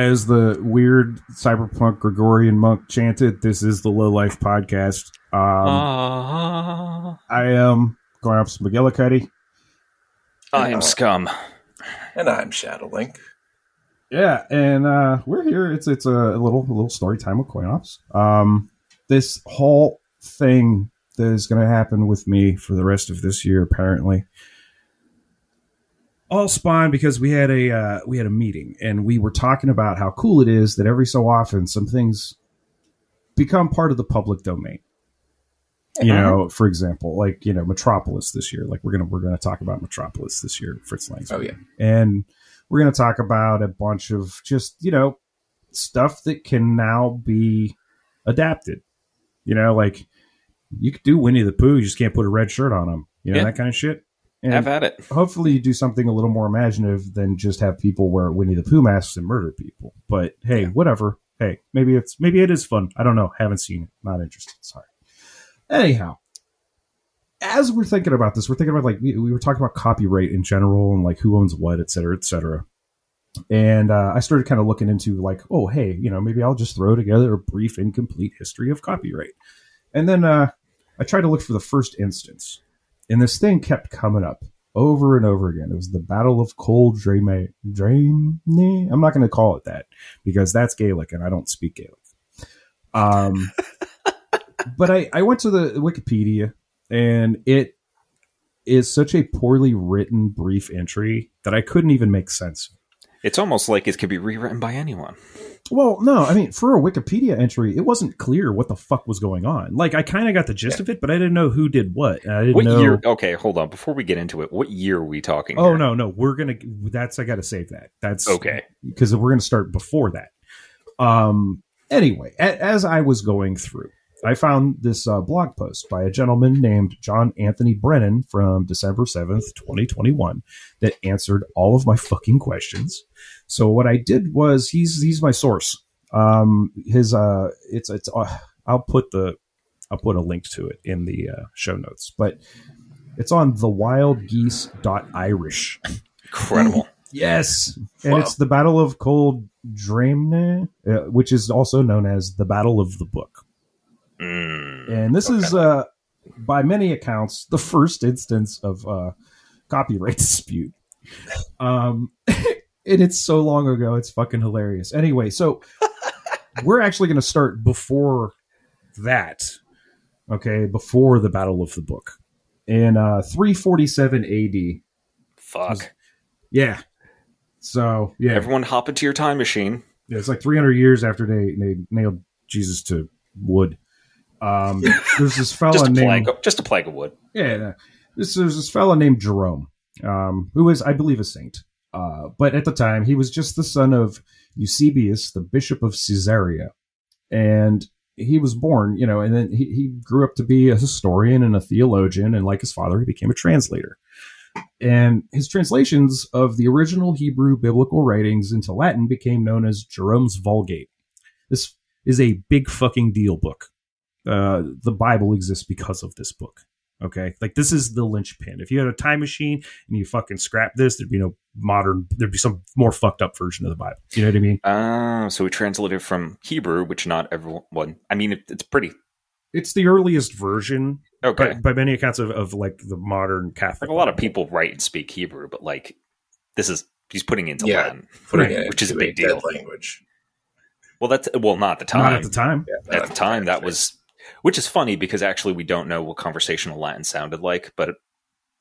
as the weird cyberpunk Gregorian monk chanted, this is the Low Life Podcast. Um, Uh, I am Glamps McGillicuddy. I am scum. And I'm Shadowlink. Yeah, and uh, we're here. It's it's a little a little story time with Coinops. Um, this whole thing that is going to happen with me for the rest of this year, apparently, all spawned because we had a uh, we had a meeting and we were talking about how cool it is that every so often some things become part of the public domain. You know, for example, like you know, Metropolis this year. Like we're gonna we're gonna talk about Metropolis this year, Fritz Lang. Oh, yeah. and we're gonna talk about a bunch of just you know stuff that can now be adapted. You know, like you could do Winnie the Pooh, you just can't put a red shirt on him. You know Yeah. that kind of shit. And Have at it. hopefully, you do something a little more imaginative than just have people wear Winnie the Pooh masks and murder people. But hey, whatever. Hey, maybe it's maybe it is fun. I don't know. Haven't seen it. Not interested. Sorry. Anyhow, as we're thinking about this, we're thinking about like we, we were talking about copyright in general and like who owns what, et cetera, et cetera. And uh, I started kind of looking into like, oh, hey, you know, maybe I'll just throw together a brief, incomplete history of copyright. And then uh, I tried to look for the first instance, and this thing kept coming up over and over again. It was the Battle of Cold Drame. Drame? I'm not going to call it that because that's Gaelic, and I don't speak Gaelic. Um, but I, I went to the Wikipedia, and it is such a poorly written brief entry that I couldn't even make sense. It's almost like it could be rewritten by anyone. Well, no, I mean, for a Wikipedia entry, it wasn't clear what the fuck was going on. Like, I kind of got the gist of it, but I didn't know who did what. I didn't What know. year? Okay, hold on. Before we get into it, what year are we talking? Oh here? no, no, we're gonna. That's I got to save that. That's Okay. because we're gonna start before that. Um. Anyway, a- as I was going through, I found this uh, blog post by a gentleman named John Anthony Brennan from December seventh, twenty twenty one, that answered all of my fucking questions. So what I did was he's he's my source. Um. His uh. It's it's. Uh, I'll put the. I'll put a link to it in the uh, show notes, but it's on thewildgeese.irish. Incredible. Yes, and Wow. it's the Battle of Cold Dramne, uh, which is also known as the Battle of the Book. Mm. And this is, uh, by many accounts, the first instance of uh, copyright dispute. Um, and it's so long ago; it's fucking hilarious. Anyway, so we're actually going to start before that. Okay, before the Battle of the Book in uh, 347 AD. Fuck. Yeah. So yeah, Everyone hop into your time machine. Yeah, it's like 300 years after they, they nailed Jesus to wood. Um, there's this fella Just named. Just a plank of wood. yeah, yeah. this there's this fella named Jerome, um, who is I believe a saint. Uh, but at the time he was just the son of Eusebius, the bishop of Caesarea, and he was born, you know, and then he, he grew up to be a historian and a theologian, and like his father, he became a translator. And his translations of the original Hebrew biblical writings into Latin became known as Jerome's Vulgate. This is a big fucking deal book. Uh, the Bible exists because of this book. Okay, like this is the linchpin. If you had a time machine and you fucking scrap this, there'd be no modern. There'd be some more fucked up version of the Bible. You know what I mean? Ah, so we translated from Hebrew, which not everyone. I mean, it, it's pretty It's the earliest version, okay. by, by many accounts of, of like the modern Catholic. Like a lot of people write and speak Hebrew, but like this is he's putting it into Yeah. Latin, Putting Right, it which is a into big deal. dead language. Well, that's well, not at the time. not at the time. Yeah, at the time, that was, which is funny because actually we don't know what conversational Latin sounded like, but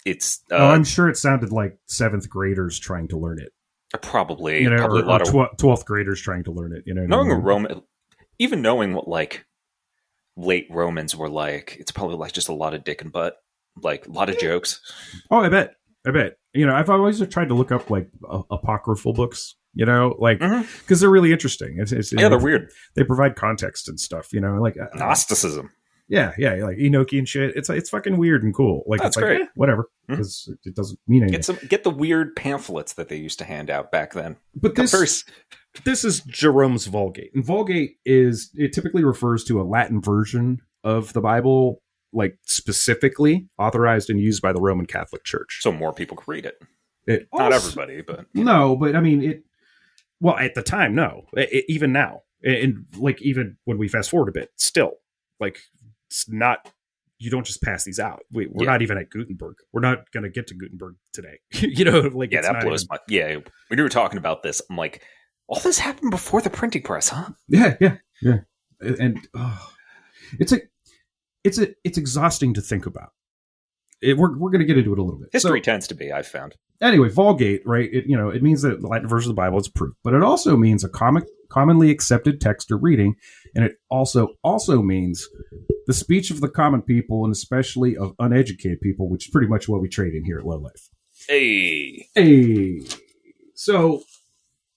it's uh, oh, I'm sure it sounded like seventh graders trying to learn it. probably You know, probably or, a lot of tw- twelfth graders trying to learn it. You know, what I knowing mean? Roman, even knowing what like late Romans were like, it's probably like just a lot of dick and butt, like a lot of jokes. Oh, I bet. I bet. You know, I've always tried to look up like a- apocryphal books. You know, like because Mhm. they're really interesting. It's, it's, Yeah, they're weird. They provide context and stuff. You know, like uh, Gnosticism. yeah, yeah, like Enochi and shit. It's it's fucking weird and cool. Like That's it's like great. eh, whatever because it doesn't mean anything. Get some, get the weird pamphlets that they used to hand out back then. but this First, this is Jerome's Vulgate, and Vulgate is it typically refers to a Latin version of the Bible, like specifically authorized and used by the Roman Catholic Church. so more people could read it. It Not everybody, but No, but I mean it. Well, at the time, no. I- I- even now, and, and like even when we fast forward a bit, still like it's not. You don't just pass these out. We, we're Yeah. not even at Gutenberg. We're not going to get to Gutenberg today. you know, like Yeah, it's that blows even- my. Yeah, when you were talking about this, I'm like, all this happened before the printing press, huh? Yeah, yeah, yeah. And oh, it's a, it's a, it's exhausting to think about. It, we're we're going to get into it a little bit. So- History tends to be. I've found. anyway, Vulgate, right? It you know it means that the Latin version of the Bible is proof, but it also means a comic, commonly accepted text or reading, and it also also means the speech of the common people and especially of uneducated people, which is pretty much what we trade in here at Low Life. Hey, Hey, so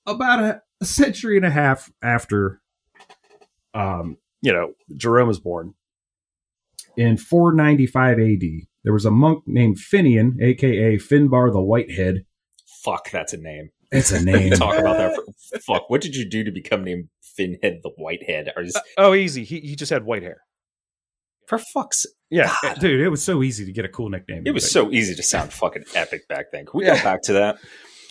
about a, a century and a half after, um, you know, Jerome was born in 495 AD, there was a monk named Finian, aka Finbar the Whitehead. fuck, that's a name. It's a name. talk about that. For, fuck, what did you do to become named Finhead the Whitehead? Or is, uh, oh, easy. He he just had white hair. for fuck's Yeah, God. dude, it was so easy to get a cool nickname. It was so easy to sound fucking epic back then. Can we Yeah. go back to that?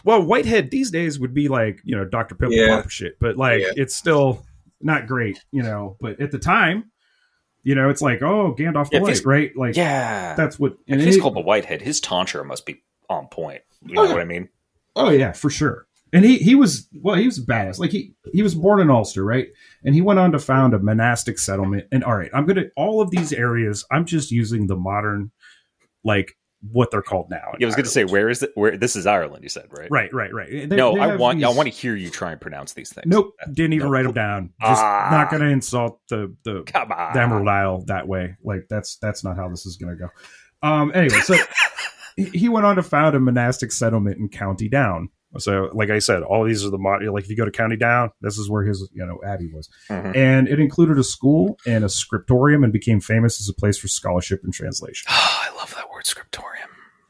well. Whitehead these days would be like you know Doctor Pimple Yeah. Popper shit, but like Yeah. it's still not great, you know. But at the time, you know, it's like oh Gandalf the Yeah, White, right? Like Yeah. that's what. if And he's he- called the Whitehead, his tonsure must be on point. You Oh, know yeah. what I mean? Oh yeah, for sure. And he he was well, he was a badass. Like he he was born in Ulster, right? And he went on to found a monastic settlement. And all right, I'm gonna all of these areas. I'm just using the modern, like what they're called now. Yeah, I was going to say, where is it? Where this is Ireland? You said right? right, right, right. They- no, they I want I want to hear you try and pronounce these things. Nope, didn't even no. write them down. Just Ah. not gonna insult the the Come on. the Emerald Isle that way. Like that's that's not how this is gonna go. Um. Anyway, so he went on to found a monastic settlement in County Down. So, like I said, all these are the mod. Like if you go to County Down, this is where his you know abbey was, Mhm. and it included a school and a scriptorium, and became famous as a place for scholarship and translation. Oh, I love that word, scriptorium.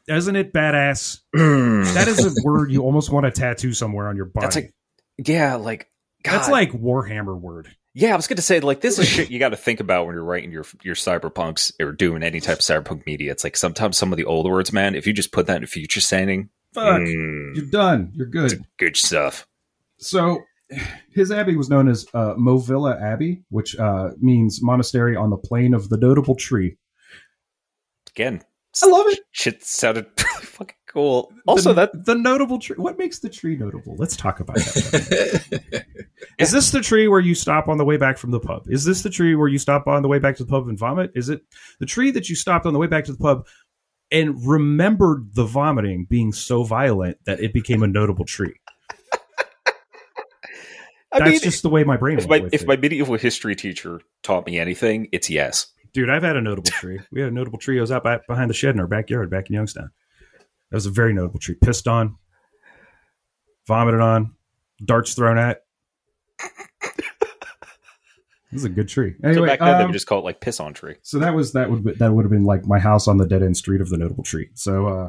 Isn't it badass? That is a word you almost want to tattoo somewhere on your body. That's like, yeah, like God. That's like Warhammer word. Yeah, I was going to say like this is shit you got to think about when you're writing your your cyberpunks or doing any type of cyberpunk media. It's like sometimes some of the old words, man. If you just put that in future standing, Fuck, mm, you're done. You're good. good stuff. So his abbey was known as uh, Movilla Abbey, which uh, means monastery on the plain of the notable tree. Again, I love it. Shit sounded really fucking cool. Also, the, that the notable tree. What makes the tree notable? Let's talk about that. Is this the tree where you stop on the way back from the pub? Is this the tree where you stop on the way back to the pub and vomit? Is it the tree that you stopped on the way back to the pub and remembered the vomiting being so violent that it became a notable tree? I That's mean, just the way my brain if went my with if it. my medieval history teacher taught me anything, it's yes. Dude, I've had a notable tree. We had a notable tree. I was out back behind the shed in our backyard back in Youngstown. That was a very notable tree. Pissed on, vomited on, darts thrown at. This is a good tree. so back then they um, would just call it like piss on tree. so that was that would be, that would have been like my house on the dead end street of the notable tree. So uh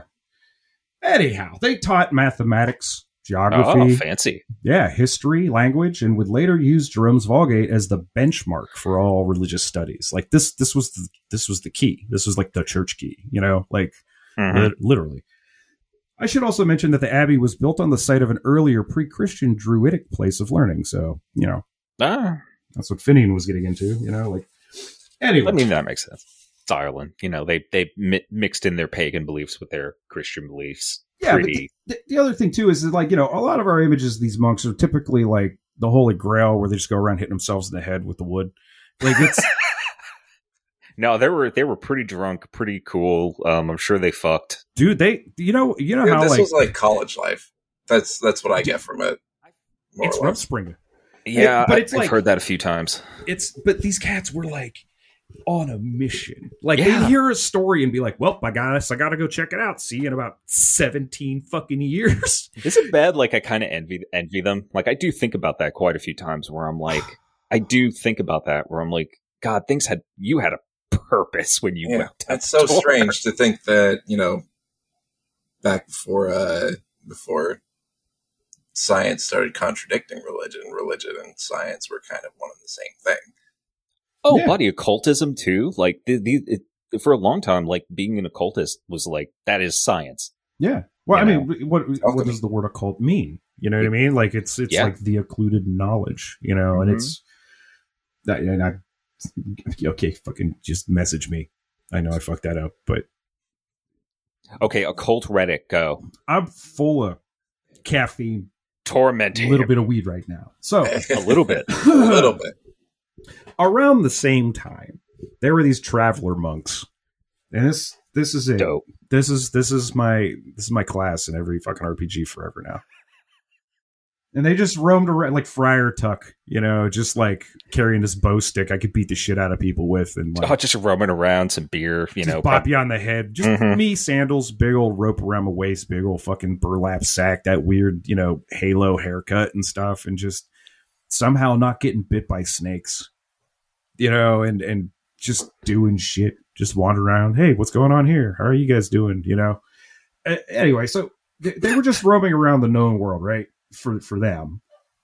anyhow, they taught mathematics, Geography, oh, fancy. yeah, history, language, and would later use Jerome's Vulgate as the benchmark for all religious studies. Like this, this was the, this was the key. This was like the church key, you know, like Mhm. lit- literally. I should also mention that the abbey was built on the site of an earlier pre-Christian Druidic place of learning. So you know Ah, that's what Finian was getting into. You know, like anyway. I mean that makes sense. It's Ireland. You know, they they mi- mixed in their pagan beliefs with their Christian beliefs. Yeah, but pretty. the, the other thing too is that, like you know a lot of our images of these monks are typically like the Holy Grail, where they just go around hitting themselves in the head with the wood. Like it's no, they were they were pretty drunk, pretty cool. Um, I'm sure they fucked. dude, they you know you know Dude, how this like was like college life. That's that's what I get from it. it's or less. Rumspringa. Yeah, but I- it's I've like- heard that a few times. It's but these cats were like on a mission. Like Yeah. they hear a story and be like, "Well, I guess I got to go check it out. See you in about seventeen fucking years." Is it bad? Like I kind of envy envy them. Like I do think about that quite a few times. Where I'm like, I do think about that. Where I'm like, God, things had you had a purpose when you Yeah, went. down it's so door. strange to think that you know, back before uh before science started contradicting religion, religion and science were kind of one and the same thing. Oh, Yeah. buddy, occultism too. Like the, the, it, for a long time, like being an occultist was like that is science. yeah, Well, I you mean, what what does the word occult mean? You know what I mean? Like it's it's Yeah. like the occluded knowledge, you know, and Mhm. it's that and I okay, fucking just message me. I know I fucked that up, but Okay, occult Reddit, go. I'm full of caffeine, Tormenting a little bit of weed right now. So a little bit. a little bit. Around the same time, there were these traveler monks, and this this is it. Dope. This is this is my this is my class in every fucking RPG forever now. And they just roamed around like Friar Tuck, you know, just like carrying this bow stick I could beat the shit out of people with and like Oh, just roaming around, some beer, you know. pop- you on the head. Just Mhm. me, sandals, big old rope around my waist, big old fucking burlap sack, that weird, you know, halo haircut and stuff, and just somehow not getting bit by snakes. You know, and and just doing shit, just wander around. Hey, what's going on here? How are you guys doing? You know. A- anyway, so they, they were just roaming around the known world, right? For for them.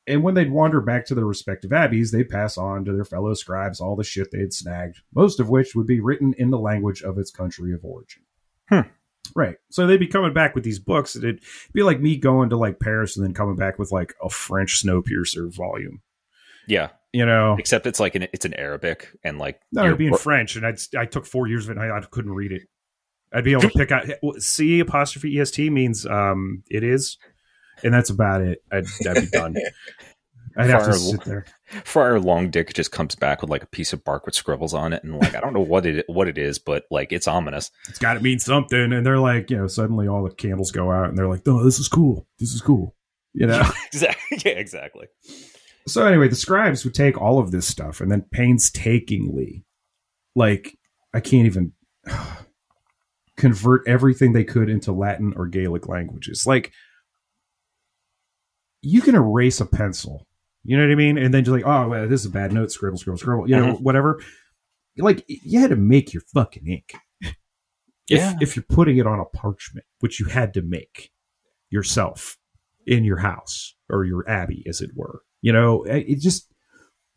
And when they'd wander back to their respective abbeys, they'd pass on to their fellow scribes all the shit they'd snagged, most of which would be written in the language of its country of origin. Hmm. Right. So they'd be coming back with these books. and It'd be like me going to like Paris and then coming back with like a French Snowpiercer volume. yeah, You know, except it's like an, it's in Arabic and like no, you're- it'd be in French, and I'd, I took four years of it, and I, I couldn't read it. I'd be able to pick out C apostrophe est means um it is, and that's about it. I'd, I'd be done. I'd have to sit there. Friar Long Dick just comes back with like a piece of bark with scribbles on it, and like I don't know what it what it is, but like it's ominous. It's got to mean something, and they're like, you know, suddenly all the candles go out, and they're like, "Oh, this is cool. This is cool." You know. exactly. Yeah, exactly. So anyway, the scribes would take all of this stuff and then painstakingly, like I can't even convert everything they could into Latin or Gaelic languages. Like you can erase a pencil, you know what I mean, and then you're like, oh, well, this is a bad note. Scribble, scribble, scribble. You know, mm-hmm. whatever. Like you had to make your fucking ink. Yeah. If, if you're putting it on a parchment, which you had to make yourself in your house or your abbey, as it were. You know, it just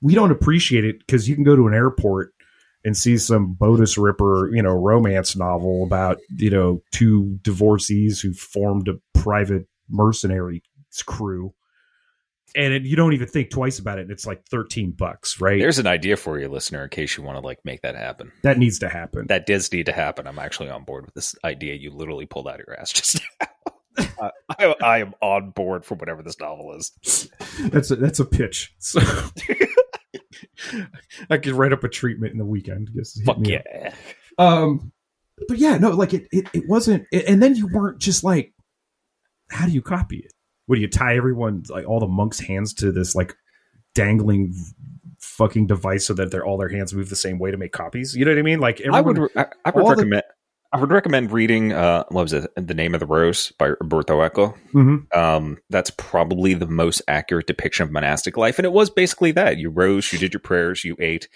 we don't appreciate it because you can go to an airport and see some bodice ripper, you know, romance novel about you know two divorcees who formed a private mercenary crew, and it, you don't even think twice about it. And it's like thirteen bucks, right? There's an idea for you, listener, in case you want to like make that happen. that needs to happen. That does need to happen. I'm actually on board with this idea you literally pulled out of your ass just now. I, I, I am on board for whatever this novel is. that's a, that's a pitch. So I could write up a treatment in the weekend. Just Fuck me up. yeah. Um, but yeah, no, like it, it, it wasn't. And then you weren't just like, how do you copy it? What do you tie everyone like all the monks' hands to this like dangling fucking device so that they're all their hands move the same way to make copies? You know what I mean? Like everyone, I would I, I would all the- recommend I would recommend reading uh what was it The Name of the Rose by Roberto Eco. Mhm. Um that's probably the most accurate depiction of monastic life and it was basically that. You rose, you did your prayers, you ate,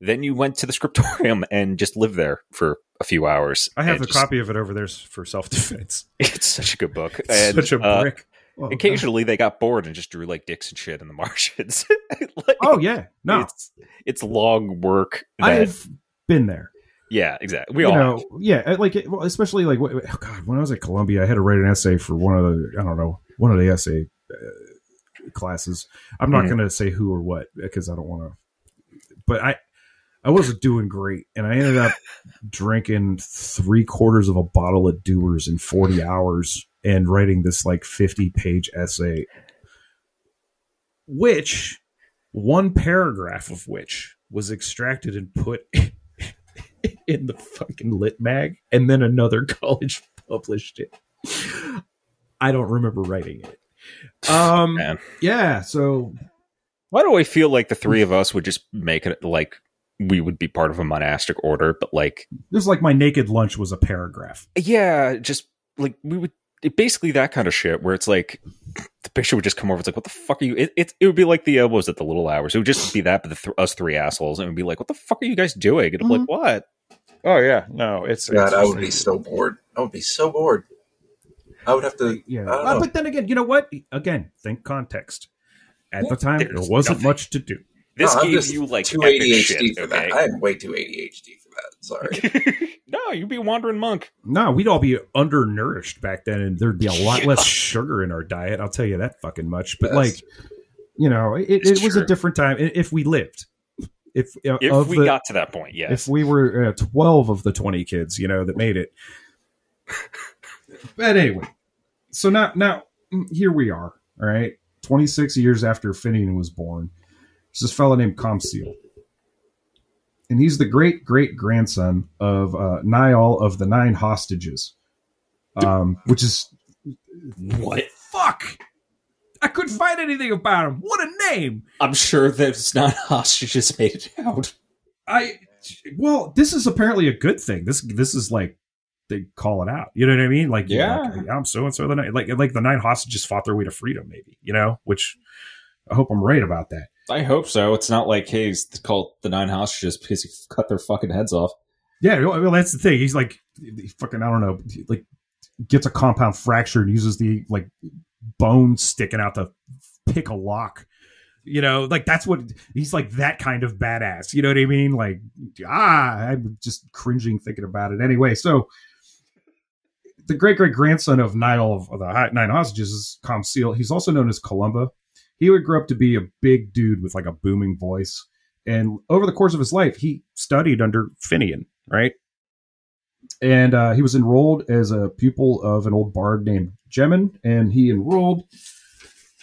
then you went to the scriptorium and just lived there for a few hours. I have a just- copy of it over there for self defense. It's such a good book. And, Such a uh, brick. Oh, God. occasionally they got bored and just drew like dicks and shit in the Martians. Like, Oh yeah, no, It's it's long work. That, I've been there. Yeah, exactly. We you all know, yeah, like well, especially like oh God, when I was at Columbia, I had to write an essay for one of the I don't know one of the essay uh, classes. I'm not Mhm. going to say who or what because I don't want to. But I I wasn't doing great, and I ended up drinking three quarters of a bottle of Dewar's in 40 hours and writing this like 50 page essay, which one paragraph of which was extracted and put in the fucking lit mag and then another college published it. I don't remember writing it. Um Man. yeah so Why do I feel like the three of us would just make it like we would be part of a monastic order, but like, this is like my naked lunch was a paragraph. Yeah, just like we would it, basically that kind of shit where it's like the picture would just come over. It's like, what the fuck are you? It, it, it would be like the uh, what was it the little hours? It would just be that, but the th- us three assholes, and it would be like, what the fuck are you guys doing? And I'm like, what? Oh yeah, no, it's, God, it's I just- would be so bored. I would be so bored. I would have to. yeah Uh, but then again you know what again think context at the time There's there wasn't nothing. much to do This No, I'm gave just you like too epic ADHD shit, for okay? that. I'm way too ADHD for that. Sorry. no, you'd be a wandering monk. No, we'd all be undernourished back then, and there'd be a lot Yeah. less sugar in our diet. I'll tell you that fucking much. But Yes. like, you know, it, it was true. a different time. If we lived, if uh, If of we the, got to that point, yes. if we were uh, twelve of the twenty kids, you know, that made it. but anyway, so now now mm, here we are. All right, twenty six years after Finian was born, there's this fellow named Comseal. And he's the great great grandson of uh, Niall of the Nine Hostages, um, which is What? fuck. I couldn't find anything about him. What a name! I'm sure those non hostages made it out. I well, this is apparently a good thing. This this is like they call it out. You know what I mean? Like Yeah. like, I'm so and so the night like like the nine hostages fought their way to freedom, maybe. You know, which I hope I'm right about that. I hope so. It's not like, hey, it's called the nine hostages because he cut their fucking heads off. Yeah, well, well, that's the thing. He's like he fucking I don't know, like gets a compound fracture and uses the like bone sticking out to pick a lock. You know, like that's what he's like that kind of badass. You know what I mean? Like ah, I'm just cringing thinking about it. Anyway, so the great great grandson of Niall of the Nine Hostages is Com Seal. He's also known as Columba. He would grow up to be a big dude with like a booming voice. And over the course of his life, he studied under Finian, right? And uh, he was enrolled as a pupil of an old bard named Gemin, and he enrolled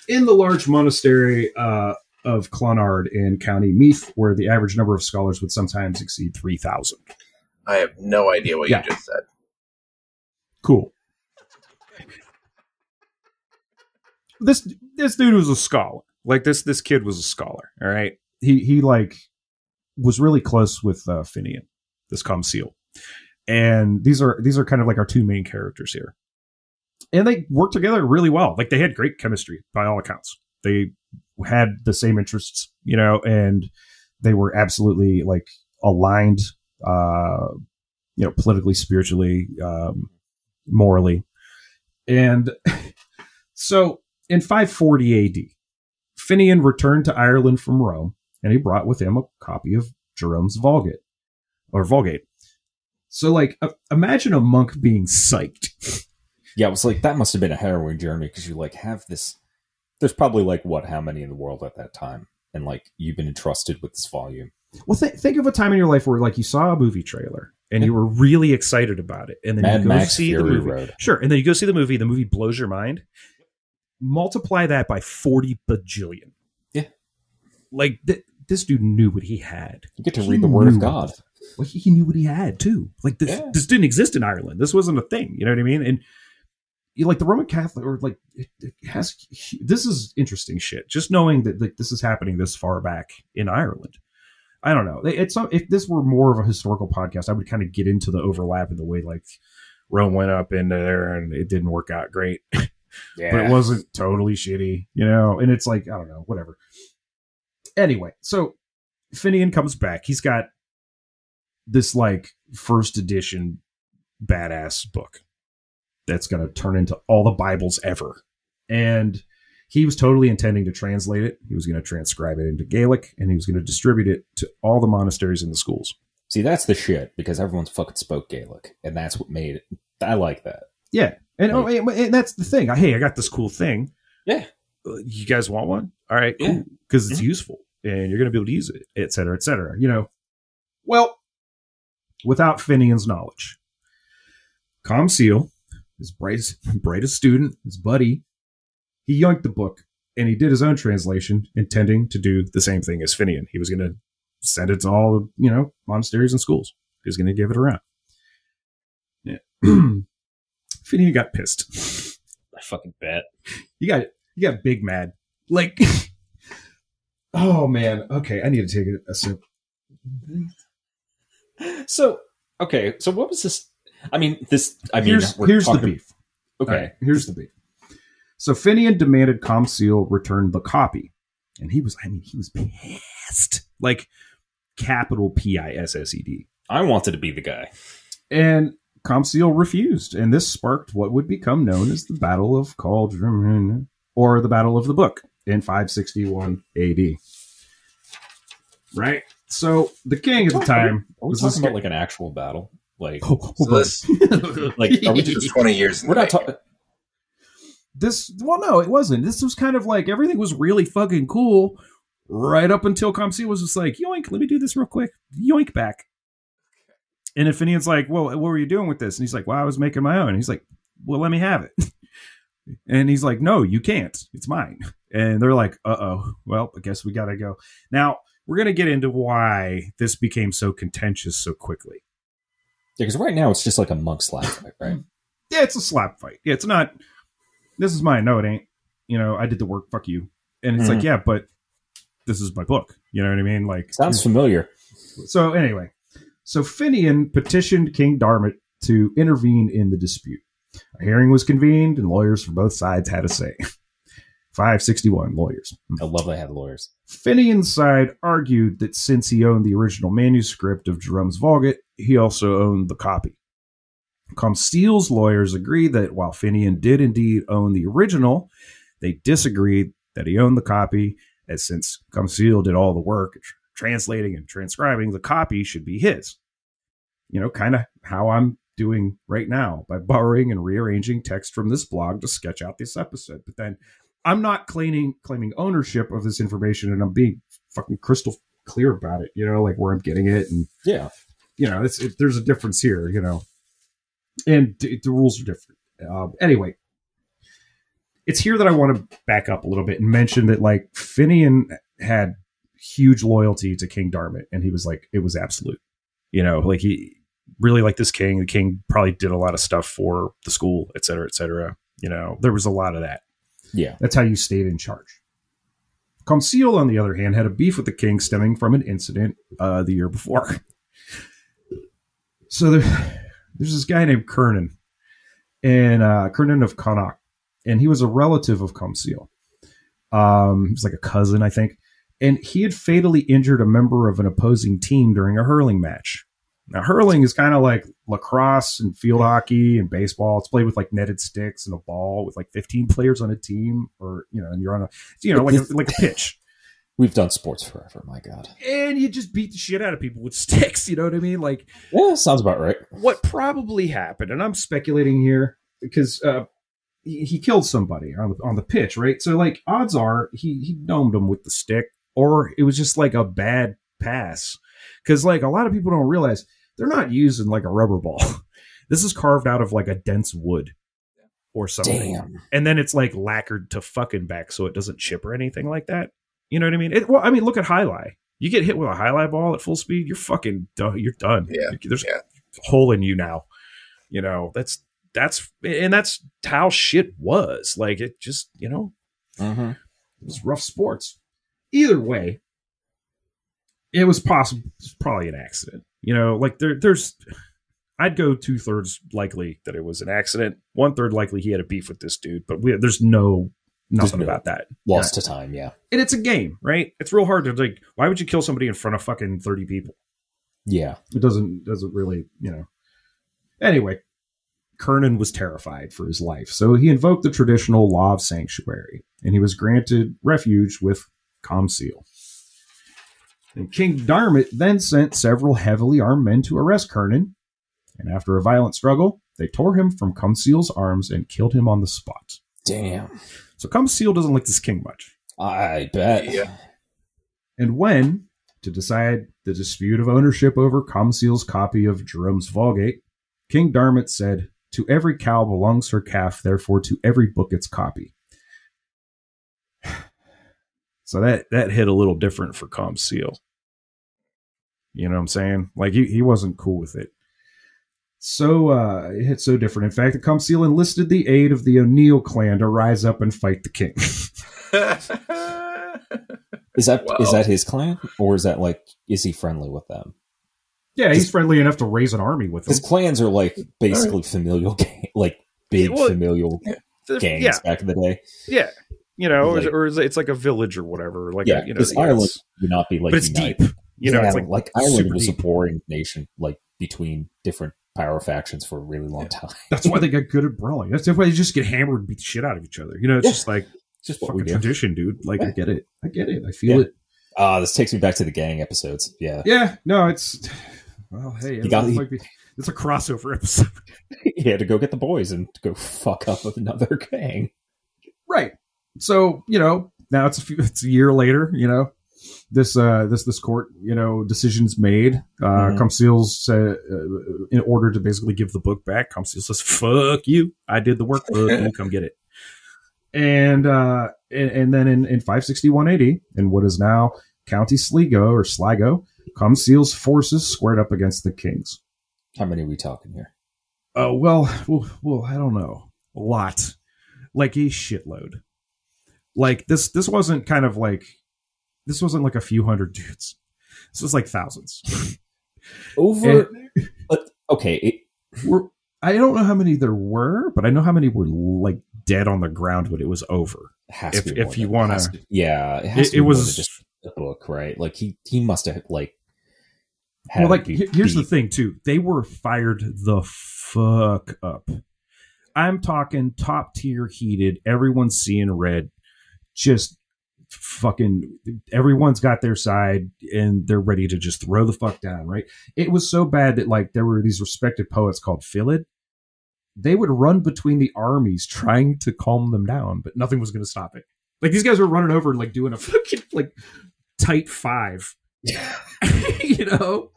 in the large monastery uh, of Clonard in County Meath, where the average number of scholars would sometimes exceed 3,000. I have no idea what Yeah. you just said. Cool. This this dude was a scholar. Like this this kid was a scholar. All right. He he like was really close with uh, Finian, this Comseal, and these are these are kind of like our two main characters here, and they worked together really well. Like they had great chemistry by all accounts. They had the same interests, you know, and they were absolutely like aligned, uh, you know, politically, spiritually, um, morally. And so in 540 AD, Finian returned to Ireland from Rome and he brought with him a copy of Jerome's Vulgate or Vulgate. So, like, uh, imagine a monk being psyched. Yeah, it was like that must have been a harrowing journey because you like have this. There's probably like what, how many in the world at that time, and like you've been entrusted with this volume. Well, th- think of a time in your life where, like, you saw a movie trailer and you were really excited about it, and then Mad you go Max see Fury the movie. Road. Sure, and then you go see the movie. The movie blows your mind. Multiply that by forty bajillion. Yeah. like th- this dude knew what he had. You get to He read the Word of God. Like he, he knew what he had too. Like this, Yeah. this didn't exist in Ireland. This wasn't a thing. You know what I mean? And you like the Roman Catholic or like it, it has. This is interesting shit. Just knowing that like this is happening this far back in Ireland. I don't know. It's if this were more of a historical podcast, I would kind of get into the overlap in the way like Rome went up into there and it didn't work out great Yeah, but it wasn't totally shitty, you know. And it's like I don't know, whatever. Anyway, so Finian comes back. He's got this like first edition badass book that's going to turn into all the Bibles ever, and he was totally intending to translate it. He was going to transcribe it into Gaelic, and he was going to distribute it to all the monasteries and the schools. See, that's the shit because everyone's fucking spoke Gaelic, and that's what made it. I like that. Yeah, and, oh, and, that's the thing. Hey, I got this cool thing. Yeah. Uh, you guys want one? All right, Yeah. cool. Because it's useful and you're going to be able to use it, et cetera, et cetera. You know, well, without Finian's knowledge, Com Seal, his brightest, brightest student, his buddy, he yoinked the book and he did his own translation, intending to do the same thing as Finian. He was going to send it to all you know, monasteries and schools. He was going to give it around. Yeah. Finian got pissed. I fucking bet. You got you got big mad. Like Oh man. Okay, I need to take a, a sip. So okay, so what was this? I mean, this. I mean, here's we're the beef. Okay, right, here's the beef. So Finian demanded Comseal return the copy. And he was I mean, he was pissed. Like capital P I S S E D. I wanted to be the guy. And Comseal refused, and this sparked what would become known as the Battle of Cauldron, or the Battle of the Book in 561 AD. right? So the king at the time Are we was talking this about guy- like an actual battle? Like, Oh, oh So this, on. like are we this just? 20 years We're not talking. this well no it wasn't this was kind of like everything was really fucking cool right up until Comc was just like yoink let me do this real quick yoink back and if Finian's like well what were you doing with this and he's like well I was making my own he's like well let me have it and he's like no you can't it's mine and they're like uh-oh well I guess we gotta go now we're gonna get into why this became so contentious so quickly Yeah, because right now it's just like a monk slap fight, right? yeah, it's a slap fight. Yeah, it's not. This is mine. No, it ain't. You know, I did the work. Fuck you. And it's Mhm. like, yeah, but this is my book. You know what I mean? Like, Sounds familiar. so anyway, so Finian petitioned King Darmot to intervene in the dispute. A hearing was convened, and lawyers from both sides had a say. 561 lawyers. I love they had lawyers. Finian's side argued that since he owned the original manuscript of Jerome's Vulgate, he also owned the copy. Comsteel's lawyers agreed that while Finian did indeed own the original, they disagreed that he owned the copy, as since Comsteel did all the work translating and transcribing, the copy should be his. You know, kind of how I'm doing right now by borrowing and rearranging text from this blog to sketch out this episode. But then I'm not claiming claiming ownership of this information, and I'm being fucking crystal clear about it. You know, like where I'm getting it, and Yeah. you know, it's it, there's a difference here. You know, and d- the rules are different. Um, anyway, it's here that I want to back up a little bit and mention that like Finian had huge loyalty to King Darmot, and he was like it was absolute. You know, like he really liked this king. The king probably did a lot of stuff for the school, et cetera, et cetera. You know, there was a lot of that. Yeah. That's how you stayed in charge. Comseal, on the other hand, had a beef with the king stemming from an incident uh, the year before. So there, there's this guy named Kernan, and uh, Kernan of Connacht, and he was a relative of Comseal. Um, he was like a cousin, I think, and he had fatally injured a member of an opposing team during a hurling match. Now, hurling is kind of like lacrosse and field hockey and baseball. It's played with like netted sticks and a ball with like 15 players on a team, or you know, and you're on a, you know, like a, like a pitch, We've done sports forever. My God. and you just beat the shit out of people with sticks. You know what I mean? Like Yeah, sounds about right. what probably happened, and I'm speculating here because uh, he, he killed somebody on the, on the pitch, right? So like, odds are he he domed him with the stick, or it was just like a bad pass. Because like a lot of people don't realize they're not using like a rubber ball. this is carved out of like a dense wood or something, Damn. and then it's like lacquered to fucking back so it doesn't chip or anything like that. You know what I mean? It, well, I mean, look at highlight. You get hit with a highlight ball at full speed, you're fucking done. You're done. Yeah, There's yeah. a hole in you now. You know, that's that's and that's how shit was. Like it just, you know, Mm-hmm. it was rough sports. Either way, it was possible it's probably an accident. You know, like there there's I'd go two thirds likely that it was an accident. One third likely he had a beef with this dude, but we, there's no nothing no- about that. Lost to time. Yeah. And it's a game, right? It's real hard to like. Why would you kill somebody in front of fucking thirty people? Yeah. It doesn't doesn't really, you know. Anyway, Kernan was terrified for his life, so he invoked the traditional law of sanctuary, and he was granted refuge with Comseal. And King Darmot then sent several heavily armed men to arrest Kernan, and after a violent struggle, they tore him from Comseal's arms and killed him on the spot. Damn. So Comseal doesn't like this king much. I bet. Yeah. And when, to decide the dispute of ownership over Comseal's copy of Jerome's Vulgate, King Darmot said, To every cow belongs her calf, therefore to every book its copy. So that, that hit a little different for Com Seal, You know what I'm saying? Like he, he wasn't cool with it. So uh, it hit so different. In fact, the Comseal enlisted the aid of the O'Neill clan to rise up and fight the king. Is that is Wow. that his clan, or is that like is he friendly with them? yeah, he's friendly enough to raise an army with them. His clans are like basically familial gang, like big Well, familial gangs Yeah, back in the day. yeah. You know, Like- or, or is it- it's like a village or whatever. Like, yeah, you know, because yeah, Ireland would not be like, but it's united. deep. You know, Yeah, it's like, like Ireland super was deep. a boring nation, like between different power factions for a really long time. That's why they got good at brawling. That's why they just get hammered and beat the shit out of each other. You know, it's Yeah. just like Just fucking do. tradition, dude. Like, I get it. I get it. I feel Yeah. it. Ah, this takes me back to the gang episodes. Yeah, Yeah, no, it's well, hey, it got- he- be, it's a crossover episode, he had to go get the boys and go fuck up with another gang. right? So you know, now it's a few, it's a year later. You know, this uh this this court you know decisions made. Uh, Mhm. Comseals said uh, in order to basically give the book back. Comseal says, "Fuck you! I did the work. You! Come get it." And uh, and, and then in, in 561 AD, in what is now County Sligo or Sligo, Comseal's forces squared up against the kings. How many are we talking here? Oh well, well, well, I don't know. A lot, like a shitload. Like this, this wasn't kind of like this wasn't like a few hundred dudes. This was like thousands. Over. uh, okay, it, I don't know how many there were, but I know how many were like dead on the ground when it was over. has If- to be if you wanna- yeah, it has It, to it be more was just the book, right? Like he he must have like. had well, like be he- here's the thing too. They were fired the fuck up. I'm talking top tier heated. Everyone's seeing red. Just fucking everyone's got their side and they're ready to just throw the fuck down, right? It was so bad that like there were these respected poets called filid. They would run between the armies trying to calm them down, but nothing was going to stop it. Like these guys were running over and like doing a fucking like tight five, you know?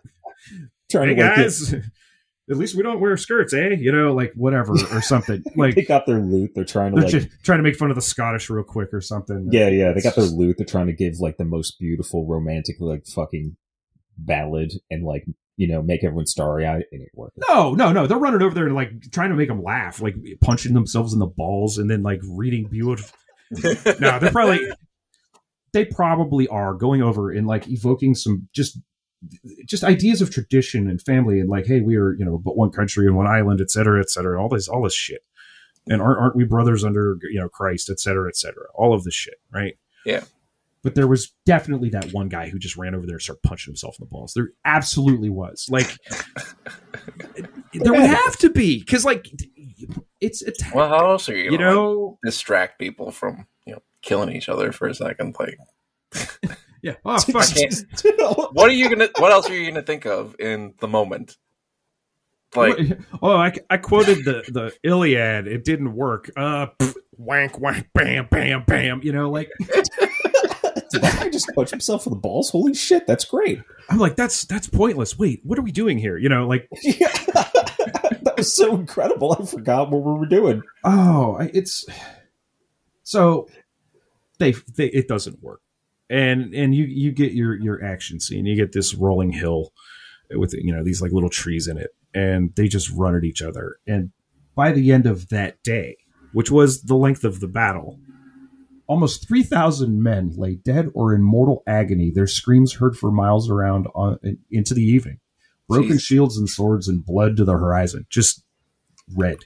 trying hey to guys, at least we don't wear skirts, eh? You know, like whatever or something. Like they got their loot. They're trying to they're like. trying to make fun of the Scottish real quick or something. yeah, yeah, they got their loot. They're trying to give like the most beautiful, romantic, like fucking ballad, and like you know make everyone starry eyed. and It working. No, no, no. They're running over there and like trying to make them laugh, like punching themselves in the balls and then like reading beautiful. No, they're probably they probably are going over and like evoking some just just ideas of tradition and family and like, hey, we are you know but one country and one island, et cetera, et cetera, all this all this shit. And aren't aren't we brothers under you know Christ, et cetera, et cetera, all of this shit, right? Yeah. But there was definitely that one guy who just ran over there and started punching himself in the balls. There absolutely was. Like there would have to be because like it's a well, how else are you? you Gonna, like, know distract people from you know killing each other for a second. Like, yeah oh fuck what are you gonna? What else are you gonna think of in the moment? Like, oh I, I quoted the the Iliad it didn't work uh pff, wank wank bam bam bam you know like Did that guy just punch himself in the balls? Holy shit, that's great. I'm like that's that's pointless wait what are we doing here you know like Yeah. that was so incredible. I forgot what we were doing. oh I- it's so they, they it doesn't work and and you you get your your action scene. You get this rolling hill with you know these like little trees in it and they just run at each other. And by the end of that day which was the length of the battle almost 3000 men lay dead or in mortal agony. Their screams heard for miles around on, into the evening. Broken Jeez. shields and swords and blood to the horizon. Just red.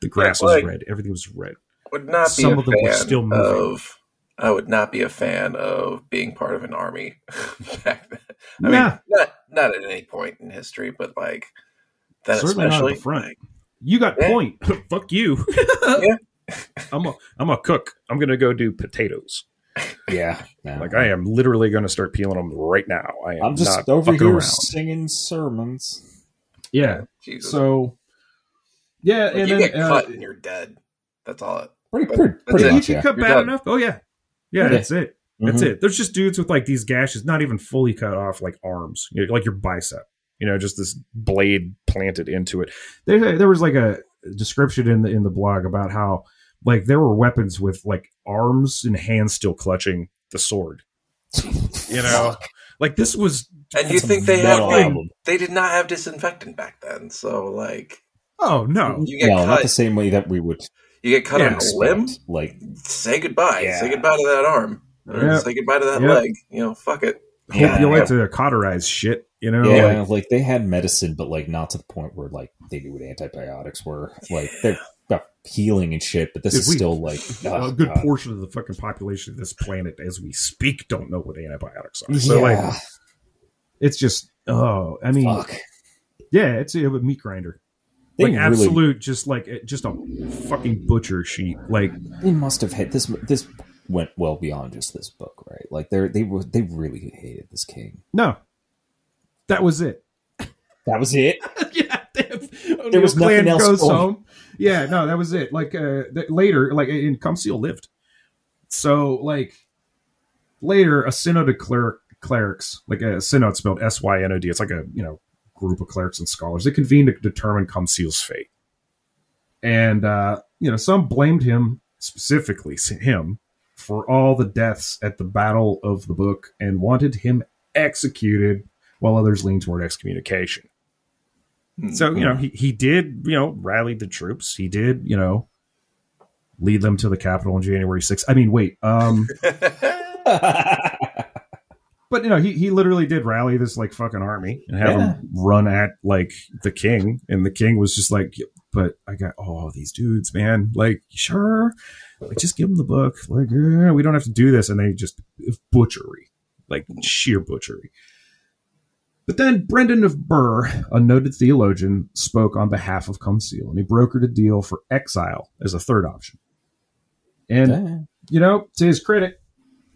The grass Yeah, was red. Everything was red. would not be Some of them were still moving. of. I would not be a fan of being part of an army back then. I Nah. mean, not not at any point in history, but like then Certainly not at especially. the front. You got Yeah. point. Fuck you. Yeah. I'm a I'm a cook. I'm gonna go do potatoes. Yeah. no. Like I am literally gonna start peeling them right now. I am I'm just not over here around. singing sermons. Yeah. Jesus. So yeah, Like, and you then get uh, cut and you're dead. That's all. It, Pretty, pretty, that's pretty it. you much, can yeah. cut You're bad done. enough. Oh yeah. Yeah, Yeah. that's it. That's Mhm. it. There's just dudes with like these gashes, not even fully cut off, like arms, you know, like your bicep. You know, just this blade planted into it. There, there was like a description in the in the blog about how like there were weapons with like arms and hands still clutching the sword. You know, like this was. and you think they metal have? They, they did not have disinfectant back then, so like Oh no! you get No, not cut. the same way that we would you get cut Yeah, on a limb. Like, Say goodbye. Yeah. Say goodbye to that arm. Or Yeah. Say goodbye to that Yeah. leg. You know, fuck it. Hope Yeah. you like to cauterize shit. You know, yeah, like, like, they had medicine, but like not to the point where like they knew what antibiotics were. Like they're about healing and shit, but this Dude, is we- still like oh, a good God. portion of the fucking population of this planet, as we speak, don't know what antibiotics are. So yeah, like, it's just oh, I mean, fuck. yeah, it's a meat grinder. They like really, absolute, just like just a fucking butcher sheet. Like they must have hit this. This went well beyond just this book, right? Like they they were they really hated this king. No, that was it. That was it. yeah, There was clan nothing else goes going- home. Yeah, no, that was it. Like uh, th- later, like in Cumseal lived. So like later, a synod of cleric, clerics, like a synod spelled S Y N O D. It's like a you know group of clerics and scholars. They convened to determine Cumseal's fate, and uh, you know some blamed him specifically him for all the deaths at the Battle of the Book and wanted him executed, while others leaned toward excommunication. So, you know, he, he did, you know, rally the troops. He did, you know, lead them to the capital on January 6th. I mean, wait, um, but you know, he, he literally did rally this like fucking army and have Yeah. them run at like the king. And the king was just like, but I got all these dudes, man. Like, sure. Like, just give them the book. Like, eh, we don't have to do this. And they just butchery, like sheer butchery. But then Brendan of Birr, a noted theologian, spoke on behalf of Cumseal, and he brokered a deal for exile as a third option. And Damn. you know, to his credit,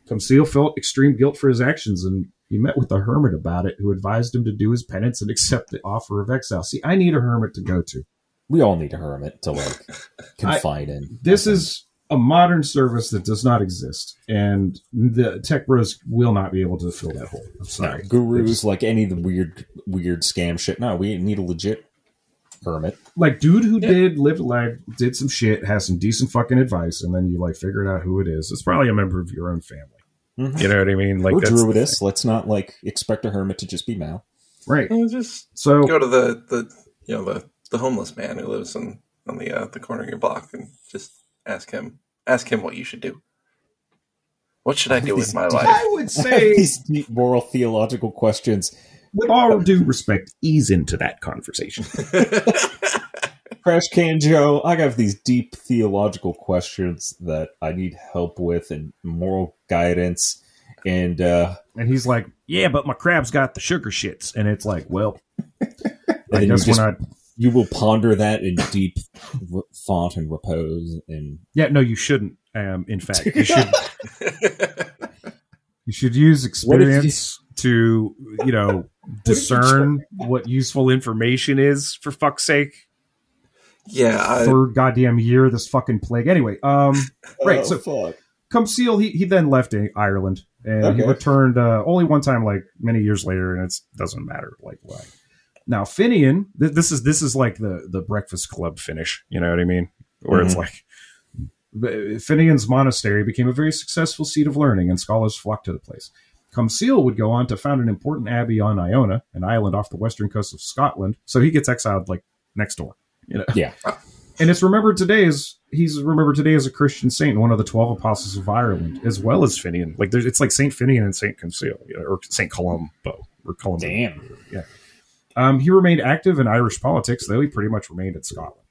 Cumseal felt extreme guilt for his actions, and he met with a hermit about it, who advised him to do his penance and accept the offer of exile. See, I need a hermit to go to. we all need a hermit to like confide in. This is a modern service that does not exist, and the tech bros will not be able to fill that hole. I'm No, sorry. gurus like any of the weird weird scam shit. No, we need a legit hermit. like dude who Yeah. did live life, did some shit, has some decent fucking advice, and then you like figured out who it is. It's probably a member of your own family. Mhm. You know what I mean? Like We're that's druidess. Let's not like expect a hermit to just be Mal. right? Yeah, just So go to the, the you know the, the homeless man who lives in on the uh, the corner of your block and just ask him ask him what you should do. What should I do with my life? I would say, These deep moral theological questions. With all due respect, ease into that conversation. Crash Can Joe, I have these deep theological questions that I need help with and moral guidance. And uh And he's like, "Yeah, but my crab's got the sugar shits," and it's like, "Well, I you guess just- we're not." you will ponder that in deep r- thought and repose and Yeah, no, you shouldn't. Um, in fact, you should you should use What if experience to you know discern what useful information is. For fuck's sake, yeah, I, third goddamn year this fucking plague. Anyway, um, right. Oh, so fuck. Cumseal, he he then left Ireland and he returned uh, only one time, like many years later, and it doesn't matter like why. Now Finian, th- this is this is like the the Breakfast Club finish. You know what I mean? Where it's Mhm. like Finian's monastery became a very successful seat of learning, and scholars flocked to the place. Cumseal would go on to found an important abbey on Iona, an island off the western coast of Scotland. So he gets exiled like next door. You know, Yeah. and it's remembered today as he's remembered today as a Christian saint, one of the twelve apostles of Ireland, as well as Finian. Like there's, it's like Saint Finian and Saint Cumseal, you know, or Saint Columbo or Columbo. Damn. Um, he remained active in Irish politics, though he pretty much remained in Scotland.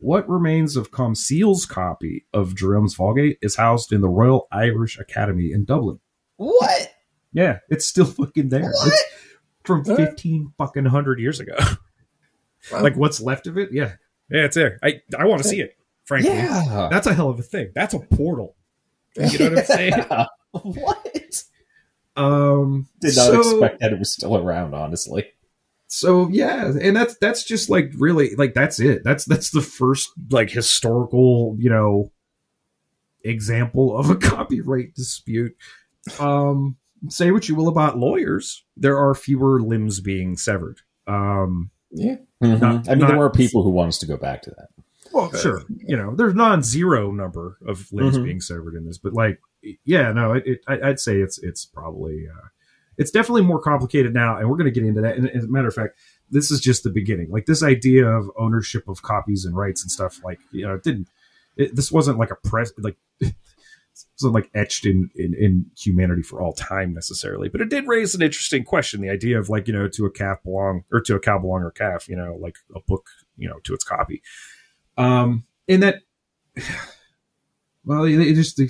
What remains of Cumseal's copy of Jerome's Vulgate is housed in the Royal Irish Academy in Dublin. What? Yeah, it's still fucking there. What? It's from What? fifteen fucking hundred years ago. Wow. like what's left of it? Yeah, yeah, it's there. I I want to see it. Frankly, Yeah. that's a hell of a thing. That's a portal. You know what I'm saying? What? Um, Did not so- expect that it was still around, honestly. so yeah and that's that's just like really like that's it that's that's the first like historical you know example of a copyright dispute um say what you will about lawyers there are fewer limbs being severed um yeah, Not- I mean, not- there are people who want us to go back to that. well Okay. sure you know there's non-zero number of limbs Mhm. being severed in this but like yeah no it, it I, i'd say it's it's probably uh it's definitely more complicated now and we're going to get into that and as a matter of fact this is just the beginning like this idea of ownership of copies and rights and stuff like you know it didn't it, this wasn't like a press like wasn't like etched in, in in humanity for all time necessarily. But it did raise an interesting question the idea of like you know to a calf belong or to a cow belong or calf you know like a book you know to its copy. Um in that well it, just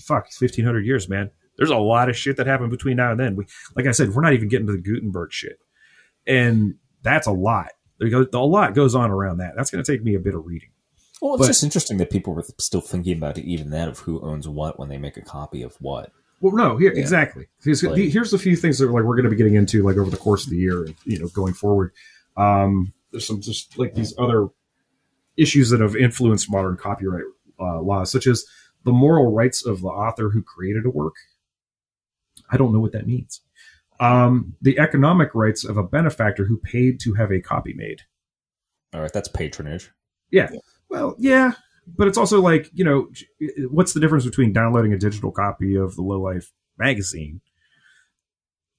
fuck 1500 years man. There's a lot of shit that happened between now and then. We like i said we're not even getting to the gutenberg shit. And that's a lot. There goes a lot goes on around that. That's going to take me a bit of reading Well, it's But- just interesting that people were still thinking about it even then of who owns what when they make a copy of what. Well, no, here Yeah. exactly. Here's, Like- here's a few things that like we're going to be getting into like over the course of the year, and you know, going forward. Um, there's some just like these other issues that have influenced modern copyright uh, laws, such as the moral rights of the author who created a work. I don't know what that means. Um, the economic rights of a benefactor who paid to have a copy made. All right, that's patronage. Well, yeah, but it's also like you know, what's the difference between downloading a digital copy of the Low Life magazine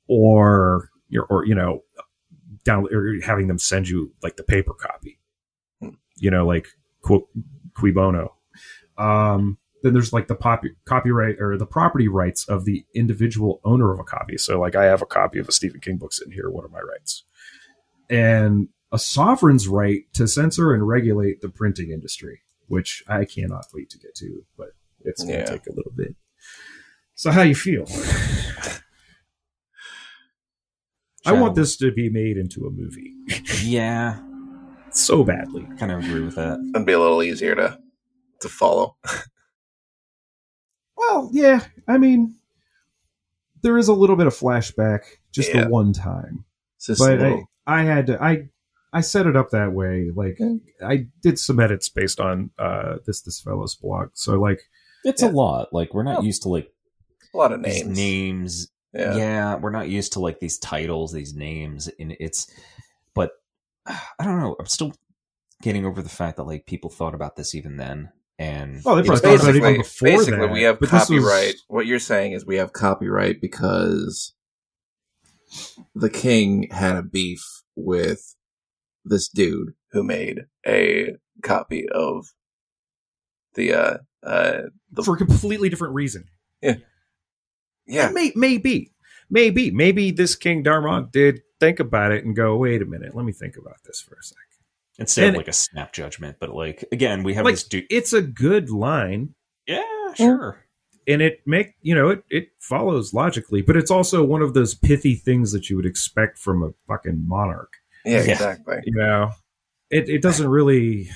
or or you know, down or having them send you like the paper copy, you know, like cui bono. Um, then there's like the pop- copyright or the property rights of the individual owner of a copy. So, like, I have a copy of a Stephen King book sitting here. What are my rights? And a sovereign's right to censor and regulate the printing industry, which I cannot wait to get to, but it's going to Yeah. take a little bit. So, how you feel? I want this to be made into a movie Yeah, so badly. I kind of agree with that. It'd be a little easier to to follow. Well, yeah, I mean, there is a little bit of flashback, just Yeah. the one time. It's just but I, I had to I I set it up that way. Like. I did some edits based on uh this this fellow's blog. So like It's Yeah. a lot. Like we're not used to like a lot of names. names. Yeah. Yeah. we're not used to like these titles, these names, and it's. But I don't know. I'm still getting over the fact that like people thought about this even then, and Oh, they it's probably thought about it basically, even before basically that, we have but this was- copyright. What you're saying is we have copyright because the king had a beef with this dude who made a copy of the uh uh the for a completely different reason. yeah May, maybe. Maybe. Maybe this King Darmok did think about it and go, wait a minute, let me think about this for a second. instead and- of like a snap judgment. But like again, we have Like this dude. it's a good line. Yeah, sure. and it make you know it it follows logically but it's also one of those pithy things that you would expect from a fucking monarch yeah Yeah. exactly you know it it doesn't really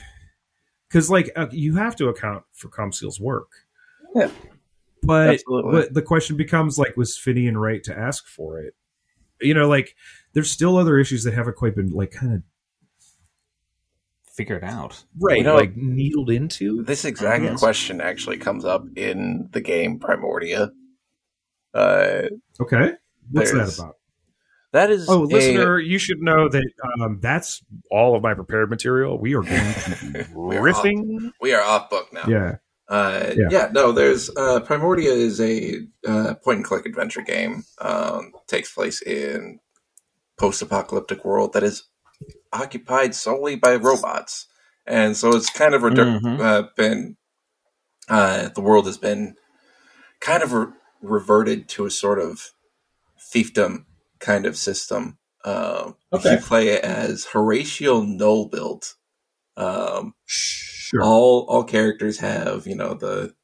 because like uh, you have to account for comseal's work Yeah. but Absolutely. what, the question becomes like was finian right to ask for it you know like there's still other issues that haven't quite been like kind of figured out. right You know- like needled into this exact question actually comes up in the game primordia uh okay what's that about that is Oh, a- listener, you should know that um, that's all of my prepared material. We are going to be We're riffing. we are off book now Yeah. Uh, Yeah. yeah. no, there's uh, Primordia is a uh, point and click adventure game. Um, takes place in post apocalyptic world that is occupied solely by robots, and so it's kind of redu- Mhm. uh, been uh, the world has been kind of re- reverted to a sort of fiefdom kind of system. Um, If Okay. you play it as Horatio Nullbuilt, um, Sure. all all characters have you know the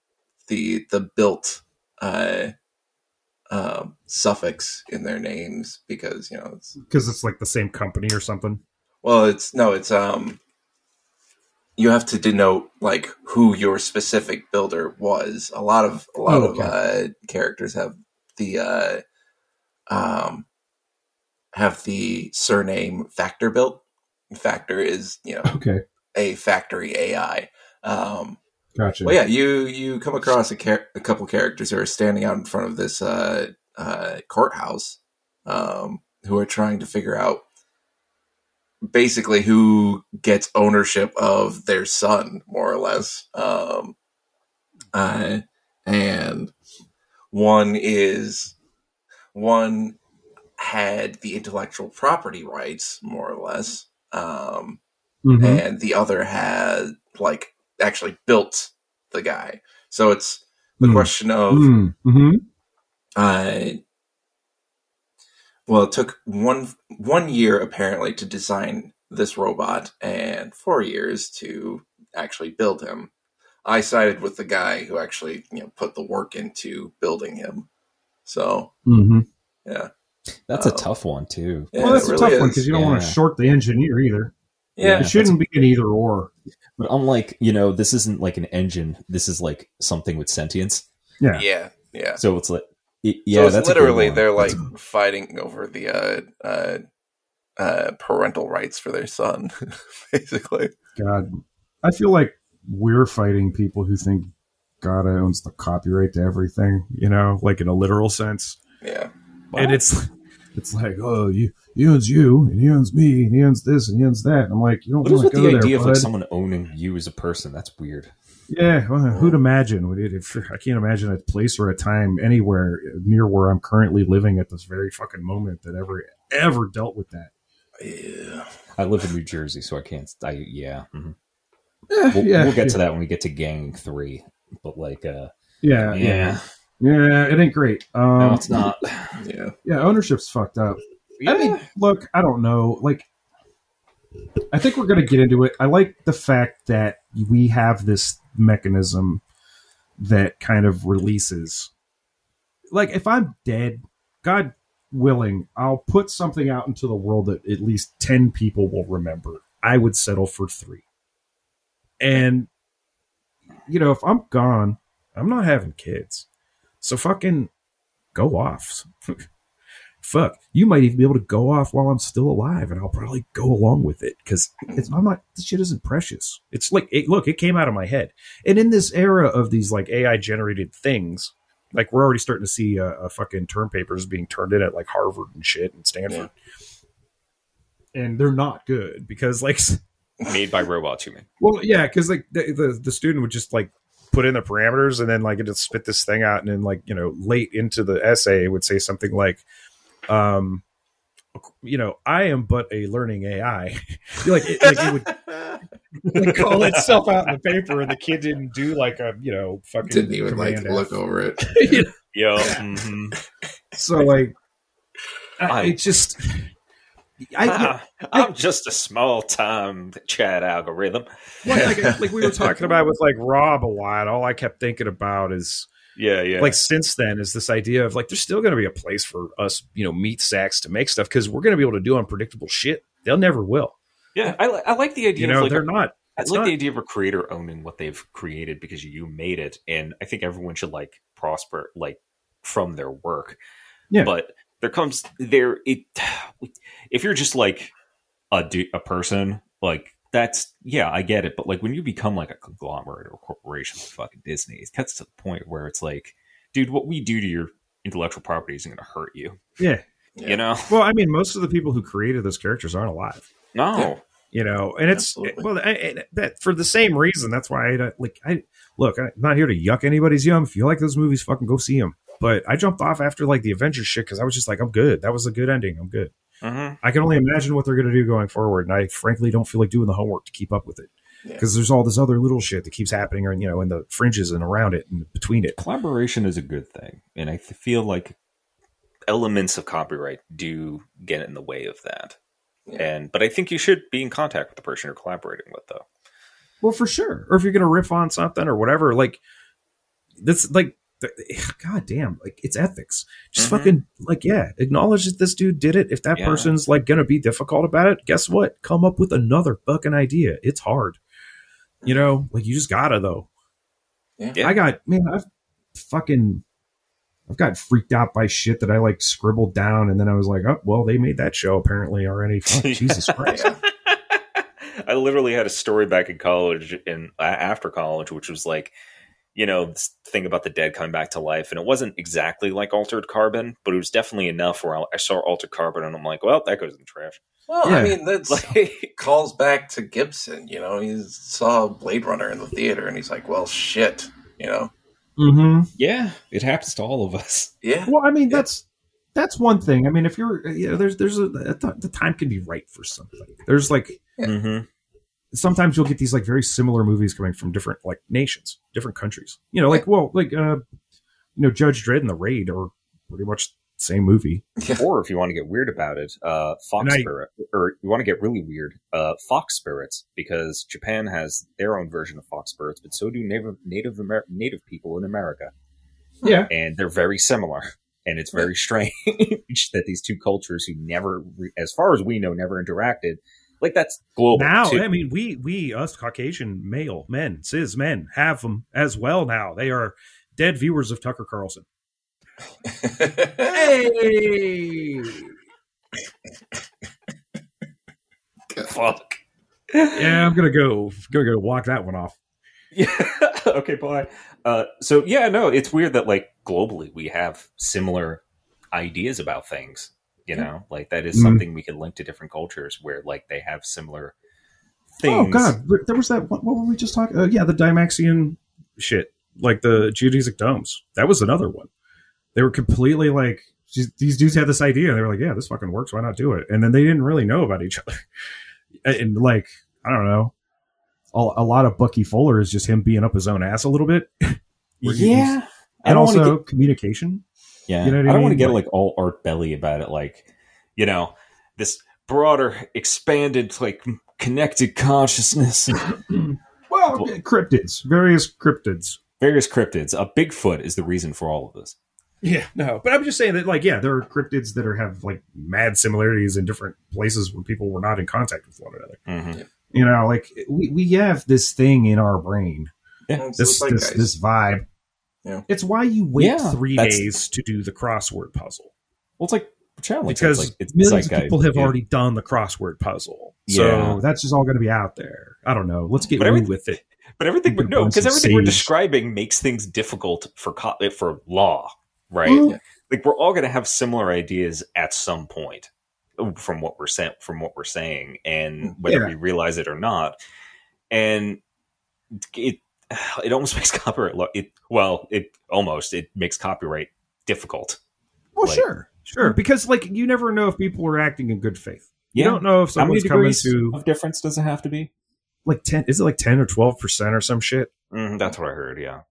the the built uh um suffix in their names because you know it's Because it's like the same company or something. well it's no it's um you have to denote like who your specific builder was a lot of a lot Oh, of uh characters have the uh um have the surname factor built factor is you know Okay. a factory ai um Gotcha. Well, yeah, you you come across a, char- a couple characters who are standing out in front of this uh, uh, courthouse, um, who are trying to figure out basically who gets ownership of their son, more or less. Um, uh, and one is one had the intellectual property rights, more or less. Um, Mhm. and the other had like actually built the guy. So it's the Hmm. question of Mm, mhm. uh, well, it took one one year apparently to design this robot, and four years to actually build him. I sided with the guy who actually you know put the work into building him. So Mhm. yeah, That's a Oh. tough one too. yeah well, that's a really tough one because you don't want to short the engineer either. Yeah. it shouldn't be an either or. But unlike, you know, this isn't like an engine. This is like something with sentience. Yeah. Yeah, yeah. So it's like, it, So yeah, it's that's literally they're like fighting over the uh, uh, uh, parental rights for their son, basically. God, I feel like we're fighting people who think God owns the copyright to everything. You know, like in a literal sense. Yeah, And it's it's like, oh, you he owns you, and he owns me, and he owns this, and he owns that. And I'm like, you don't What is want to the idea there, of like someone owning you as a person? That's weird. Yeah, well, who'd imagine? Would it- If, I can't imagine a place or a time anywhere near where I'm currently living at this very fucking moment that ever ever dealt with that. yeah. I live in New Jersey, so I can't. I yeah. mhm. Eh, We'll, yeah, we'll get to that when we get to Gang Three. But like, uh, yeah, yeah, yeah. It ain't great. Um, no, it's not. yeah. Yeah, ownership's fucked up. I mean, look, I don't know. Like, I think we're going to get into it. I like the fact that we have this mechanism that kind of releases. Like, if I'm dead, God willing, I'll put something out into the world that at least 10 people will remember. I would settle for three. And, you know, if I'm gone, I'm not having kids. So fucking go off. Fuck, you might even be able to go off while I'm still alive, and I'll probably go along with it because I'm not. This shit isn't precious. It's like, it, look, it came out of my head, and in this era of these like AI generated things, like we're already starting to see uh, uh, fucking term papers being turned in at like Harvard and shit and Stanford, and they're not good because like made by robots, you mean? well, yeah, because like the, the the student would just like put in the parameters and then like it would spit this thing out, and then like you know late into the essay it would say something like, um, you know, I am but a learning AI. like it, like it would like, call itself out in the paper, and the kid didn't do like a you know fucking Didn't even like command look over it. You know? Yeah. mhm. So like, I, I- it just. I, Ah, I'm just a small time chat algorithm. well, like, like we were talking about with like Rob a lot. All I kept thinking about is Yeah, yeah. like since then is this idea of like there's still going to be a place for us you know meat sacks to make stuff because we're going to be able to do unpredictable shit they'll never will yeah, I, li- I like the idea. you know of like they're a- not I like not- the idea of a creator owning what they've created because you made it, and I think everyone should like prosper like from their work. Yeah. But there comes there it if you're just like a a person like that's yeah I get it, but like when you become like a conglomerate or a corporation like fucking Disney, it gets to the point where it's like, dude, what we do to your intellectual property isn't going to hurt you, yeah Yeah. you know? well i mean most of the people who created those characters aren't alive No. Yeah. you know and it's Absolutely. well I, I- that for the same reason that's why i like i look i'm not here to yuck anybody's yum if you like those movies fucking go see them but i jumped off after like the avengers shit because i was just like i'm good that was a good ending i'm good Mhm. I can only imagine what they're going to do going forward, and I frankly don't feel like doing the homework to keep up with it Yeah. because there's all this other little shit that keeps happening, or you know, in the fringes and around it and between it. Collaboration is a good thing, and I feel like elements of copyright do get in the way of that. Yeah. And but I think you should be in contact with the person you're collaborating with, though. Well, for sure. Or if you're going to riff on something or whatever, like that's like, th- god damn, like it's ethics. Just Mhm. fucking like, yeah, acknowledge that this dude did it. If that Yeah. person's like going to be difficult about it, guess what? Come up with another fucking idea. It's hard. You know, like you just gotta though. Yeah. I got man, I've fucking I've got freaked out by shit that I like scribbled down and then I was like, oh well, they made that show apparently already. Fuck, Jesus Christ. I literally had a story back in college and after college, which was like, you know, this thing about the dead coming back to life, and it wasn't exactly like altered carbon, but it was definitely enough where I I saw altered carbon, and I'm like, well, that goes in the trash. Well, I mean, that's Like, calls back to Gibson. You know, he saw Blade Runner in the theater, and he's like, "Well, shit." You know, Mm-hmm. yeah, it happens to all of us. yeah, Well, I mean, that's that's one thing. I mean, if you're, you know, there's there's a, a th- the time can be right for something. There's like Yeah. Mhm. Sometimes you'll get these like very similar movies coming from different like nations, different countries. You know, like well, like uh, you know, Judge Dredd and The Raid are pretty much the same movie. or if you want to get weird about it, uh, Fox And I- Spirit, or you want to get really weird, uh, Fox Spirits, because Japan has their own version of Fox Spirits, but so do Native Native Amer- Native people in America, Yeah, and they're very similar. And it's very strange that these two cultures, who never, as far as we know, never interacted, like that's global now, too. I mean, we we us Caucasian male men, cis men, have them as well. Now they are dead viewers of Tucker Carlson. Hey, Fuck. yeah, I'm gonna go gonna go walk that one off. Yeah. okay, bye. Uh, so yeah, no, it's weird that like globally we have similar ideas about things. You know, like that is Mhm. something we can link to different cultures where like they have similar things. Oh God, there was that. What, what were we just talking? Uh, yeah, the Dymaxion shit, like the geodesic domes. That was another one. They were completely like these dudes had this idea. They were like, "Yeah, this fucking works. Why not do it?" And then they didn't really know about each other. And like, I don't know. A, a lot of Bucky Fuller is just him being up his own ass a little bit, Yeah. And also get- communication. Yeah, You know I I don't want to get Like- like all art belly about it. Like, you know, this broader, expanded, like connected consciousness. well, cryptids, various cryptids. various cryptids. A Bigfoot is the reason for all of this. Yeah, no, but I'm just saying that, like, yeah, there are cryptids that are have like mad similarities in different places where people were not in contact with one another. hmm You know, like we, we have this thing in our brain, It's this this, this vibe. Yeah. It's why you wait Yeah, three days to do the crossword puzzle Well, it's like challenge because it's like, it's millions of zeitgeist, people have yeah. already done the crossword puzzle. So Yeah. that's just all going to be out there. I don't know. Let's get But with it. But everything, You can no, because some everything we're describing makes things difficult for co- eh, for law, right? Well, Yeah. Like we're all going to have similar ideas at some point from what we're saying, from what we're saying, and whether Yeah. we realize it or not. And it it almost makes copyright law. It well, it almost it makes copyright difficult. Well, Like- sure, sure, because like you never know if people are acting in good faith. You don't know if How many someone's coming to of difference does it have to be? like ten. Is it like ten or twelve percent or some shit? Mm, that's what I heard. Yeah,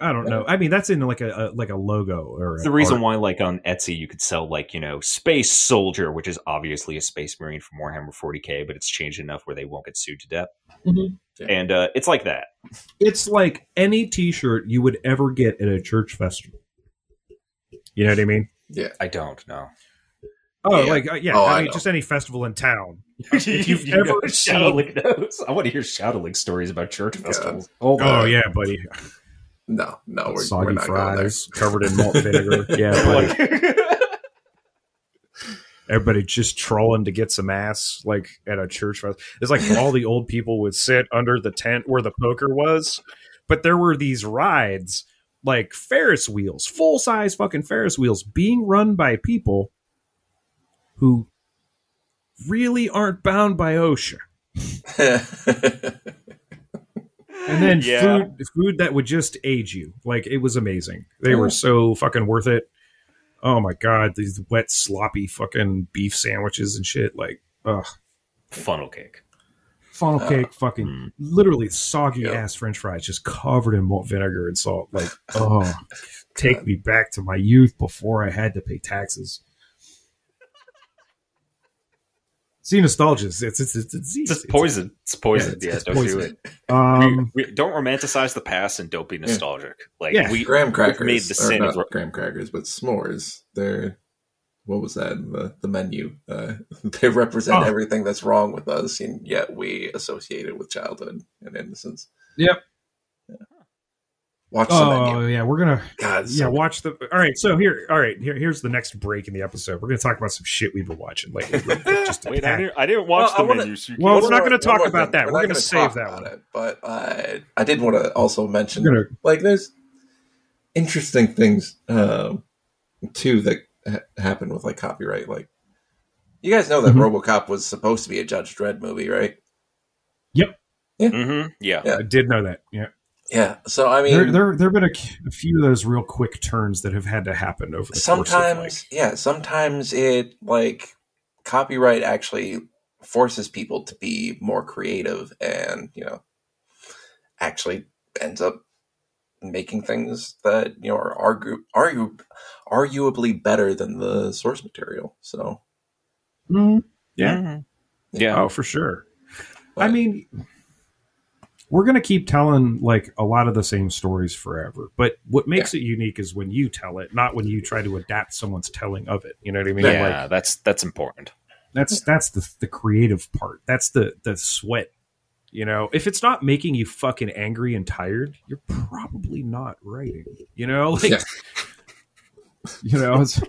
I don't know. I mean, that's in like a, a like a logo or It's the reason art. why, like on Etsy, you could sell like you know Space Soldier, which is obviously a Space Marine from Warhammer 40k, but it's changed enough where they won't get sued to death. Mhm. Yeah. And uh, it's like that. It's like any T-shirt you would ever get at a church festival. You know what I mean? Yeah, I don't know. Oh, Yeah. like uh, yeah, Oh, I I mean just any festival in town. if you've ever Shadowlink knows, I want to hear Shadowlink stories about church God. festivals. Oh, yeah, buddy. No, no, we're, we're Soggy not going there. fries covered in malt vinegar. Yeah, buddy. Like- everybody just trolling to get some ass like at a church fest. It's like all the old people would sit under the tent where the poker was, but there were these rides like Ferris wheels, full size fucking Ferris wheels being run by people who really aren't bound by OSHA. And then Yeah. food food that would just age you. Like it was amazing. They were so fucking worth it. Oh my god, these wet sloppy fucking beef sandwiches and shit like ugh. funnel cake. Funnel Uh, cake, fucking hmm. literally soggy Yeah. ass French fries, just covered in malt vinegar and salt. Like, oh, take me back to my youth before I had to pay taxes. See, nostalgia. It's it's it's, it's, it's, It's just poison. It's poison. it's- Yeah, it's don't poison. do it. Um, we, we- don't romanticize the past and don't be nostalgic. Like Yeah. we graham crackers. made the or sin not of graham crackers, but s'mores. They're what was that? The the menu. Uh, they represent Oh. everything that's wrong with us, and yet we associate it with childhood and innocence. Yep. Watch the oh menu. yeah, we're gonna God, yeah so watch the. All right, so here, all right, here, here's the next break in the episode. We're gonna talk about some shit we've been watching lately. just Wait, I pack- didn't, I didn't watch Well, the wanna- menu. So Well, can't- we're not gonna more- talk about that. We're, We're not gonna gonna save that one. It, but uh, I did want to also mention, gonna like, there's interesting things um, too that ha- happen with like copyright. Like, you guys know that Mhm. RoboCop was supposed to be a Judge Dredd movie, right? Mhm, yeah. Yeah. I did know that. Yeah, Yeah. So I mean, there there there have been a, a few of those real quick turns that have had to happen over the course of sometimes like, yeah sometimes it like copyright actually forces people to be more creative and you know actually ends up making things that you know are argue, argue arguably better than the source material so Mhm. Yeah. Mhm. Yeah. Oh, for sure. I mean, we're going to keep telling like a lot of the same stories forever. But what makes it unique is when you tell it, not when you try to adapt someone's telling of it. You know what I mean? yeah, Like, that's that's important. That's that's the the creative part. That's the the sweat. You know, if it's not making you fucking angry and tired, you're probably not writing. You know, like Yeah. you know, it's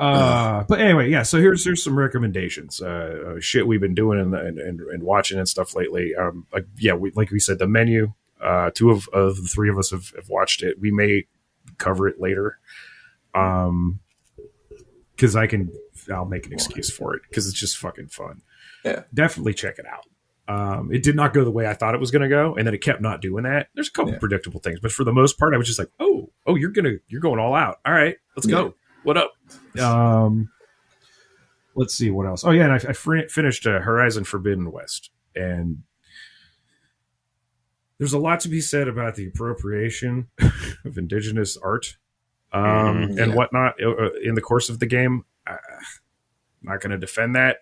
uh but anyway, yeah, so here's here's some recommendations. Uh, uh shit we've been doing and, and and watching and stuff lately. Um like yeah, we like we said the menu uh two of, of the three of us have, have watched it. We may cover it later. Um cuz I can I'll make an excuse for it cuz it's just fucking fun. Yeah. Definitely check it out. Um, it did not go the way I thought it was going to go, and then it kept not doing that. There's a couple Yeah. predictable things, but for the most part, I was just like, "Oh, oh, you're gonna, you're going all out. All right, let's Yeah. go. What up?" Um, let's see what else. Oh yeah, and I, I fr- finished uh, Horizon Forbidden West, and there's a lot to be said about the appropriation of indigenous art um, Mhm, and whatnot uh, uh, in the course of the game. Uh, not going to defend that.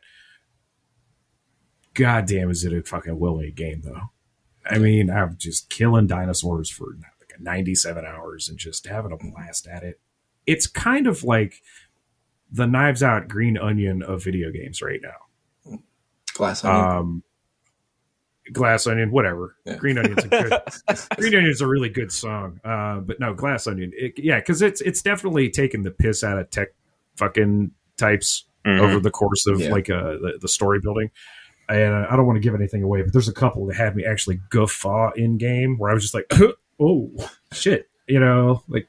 God damn, is it a fucking well made game though? I mean, I'm just killing dinosaurs for like 97 hours and just having a blast at it. It's kind of like the Knives Out Green Onion of video games right now. Glass onion. Um, Glass Onion, whatever. Yeah. Green Onion's a good. Green Onion's a really good song. Uh, but no, Glass Onion, it, yeah, because it's it's definitely taken the piss out of tech fucking types Mhm. over the course of Yeah. like uh, the, the story building. And I don't want to give anything away, but there's a couple that had me actually guffaw in game where I was just like, oh shit, you know, like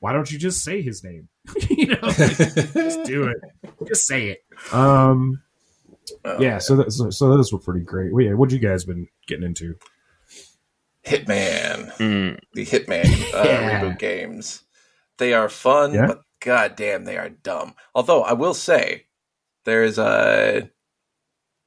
why don't you just say his name? you know, like, just do it, just say it. Um, Oh, yeah, so that, so, so those were pretty great. Well, yeah, what you guys been getting into? Hitman. Mm. The Hitman uh, Yeah. reboot games. They are fun, Yeah. but goddamn, they are dumb. Although I will say, there's a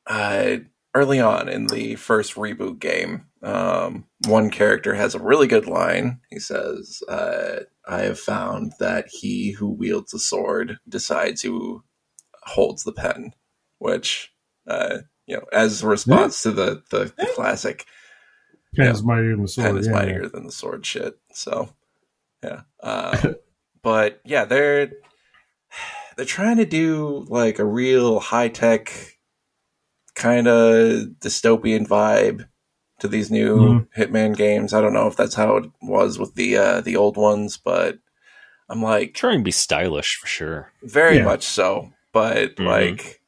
uh, early on in the first reboot game, um, one character has a really good line. He says, uh, "I have found that he who wields a sword decides who holds the pen," which, uh, you know, as a response to the the, the classic Pen Yeah. is mightier than the sword. pen is yeah, mightier than the sword shit. So, yeah. Um, but yeah, they're they're trying to do like a real high tech kind of dystopian vibe to these new Mhm. Hitman games. I don't know if that's how it was with the uh, the old ones, but I'm like Trying to be stylish for sure. very Yeah. much so. But Mhm. like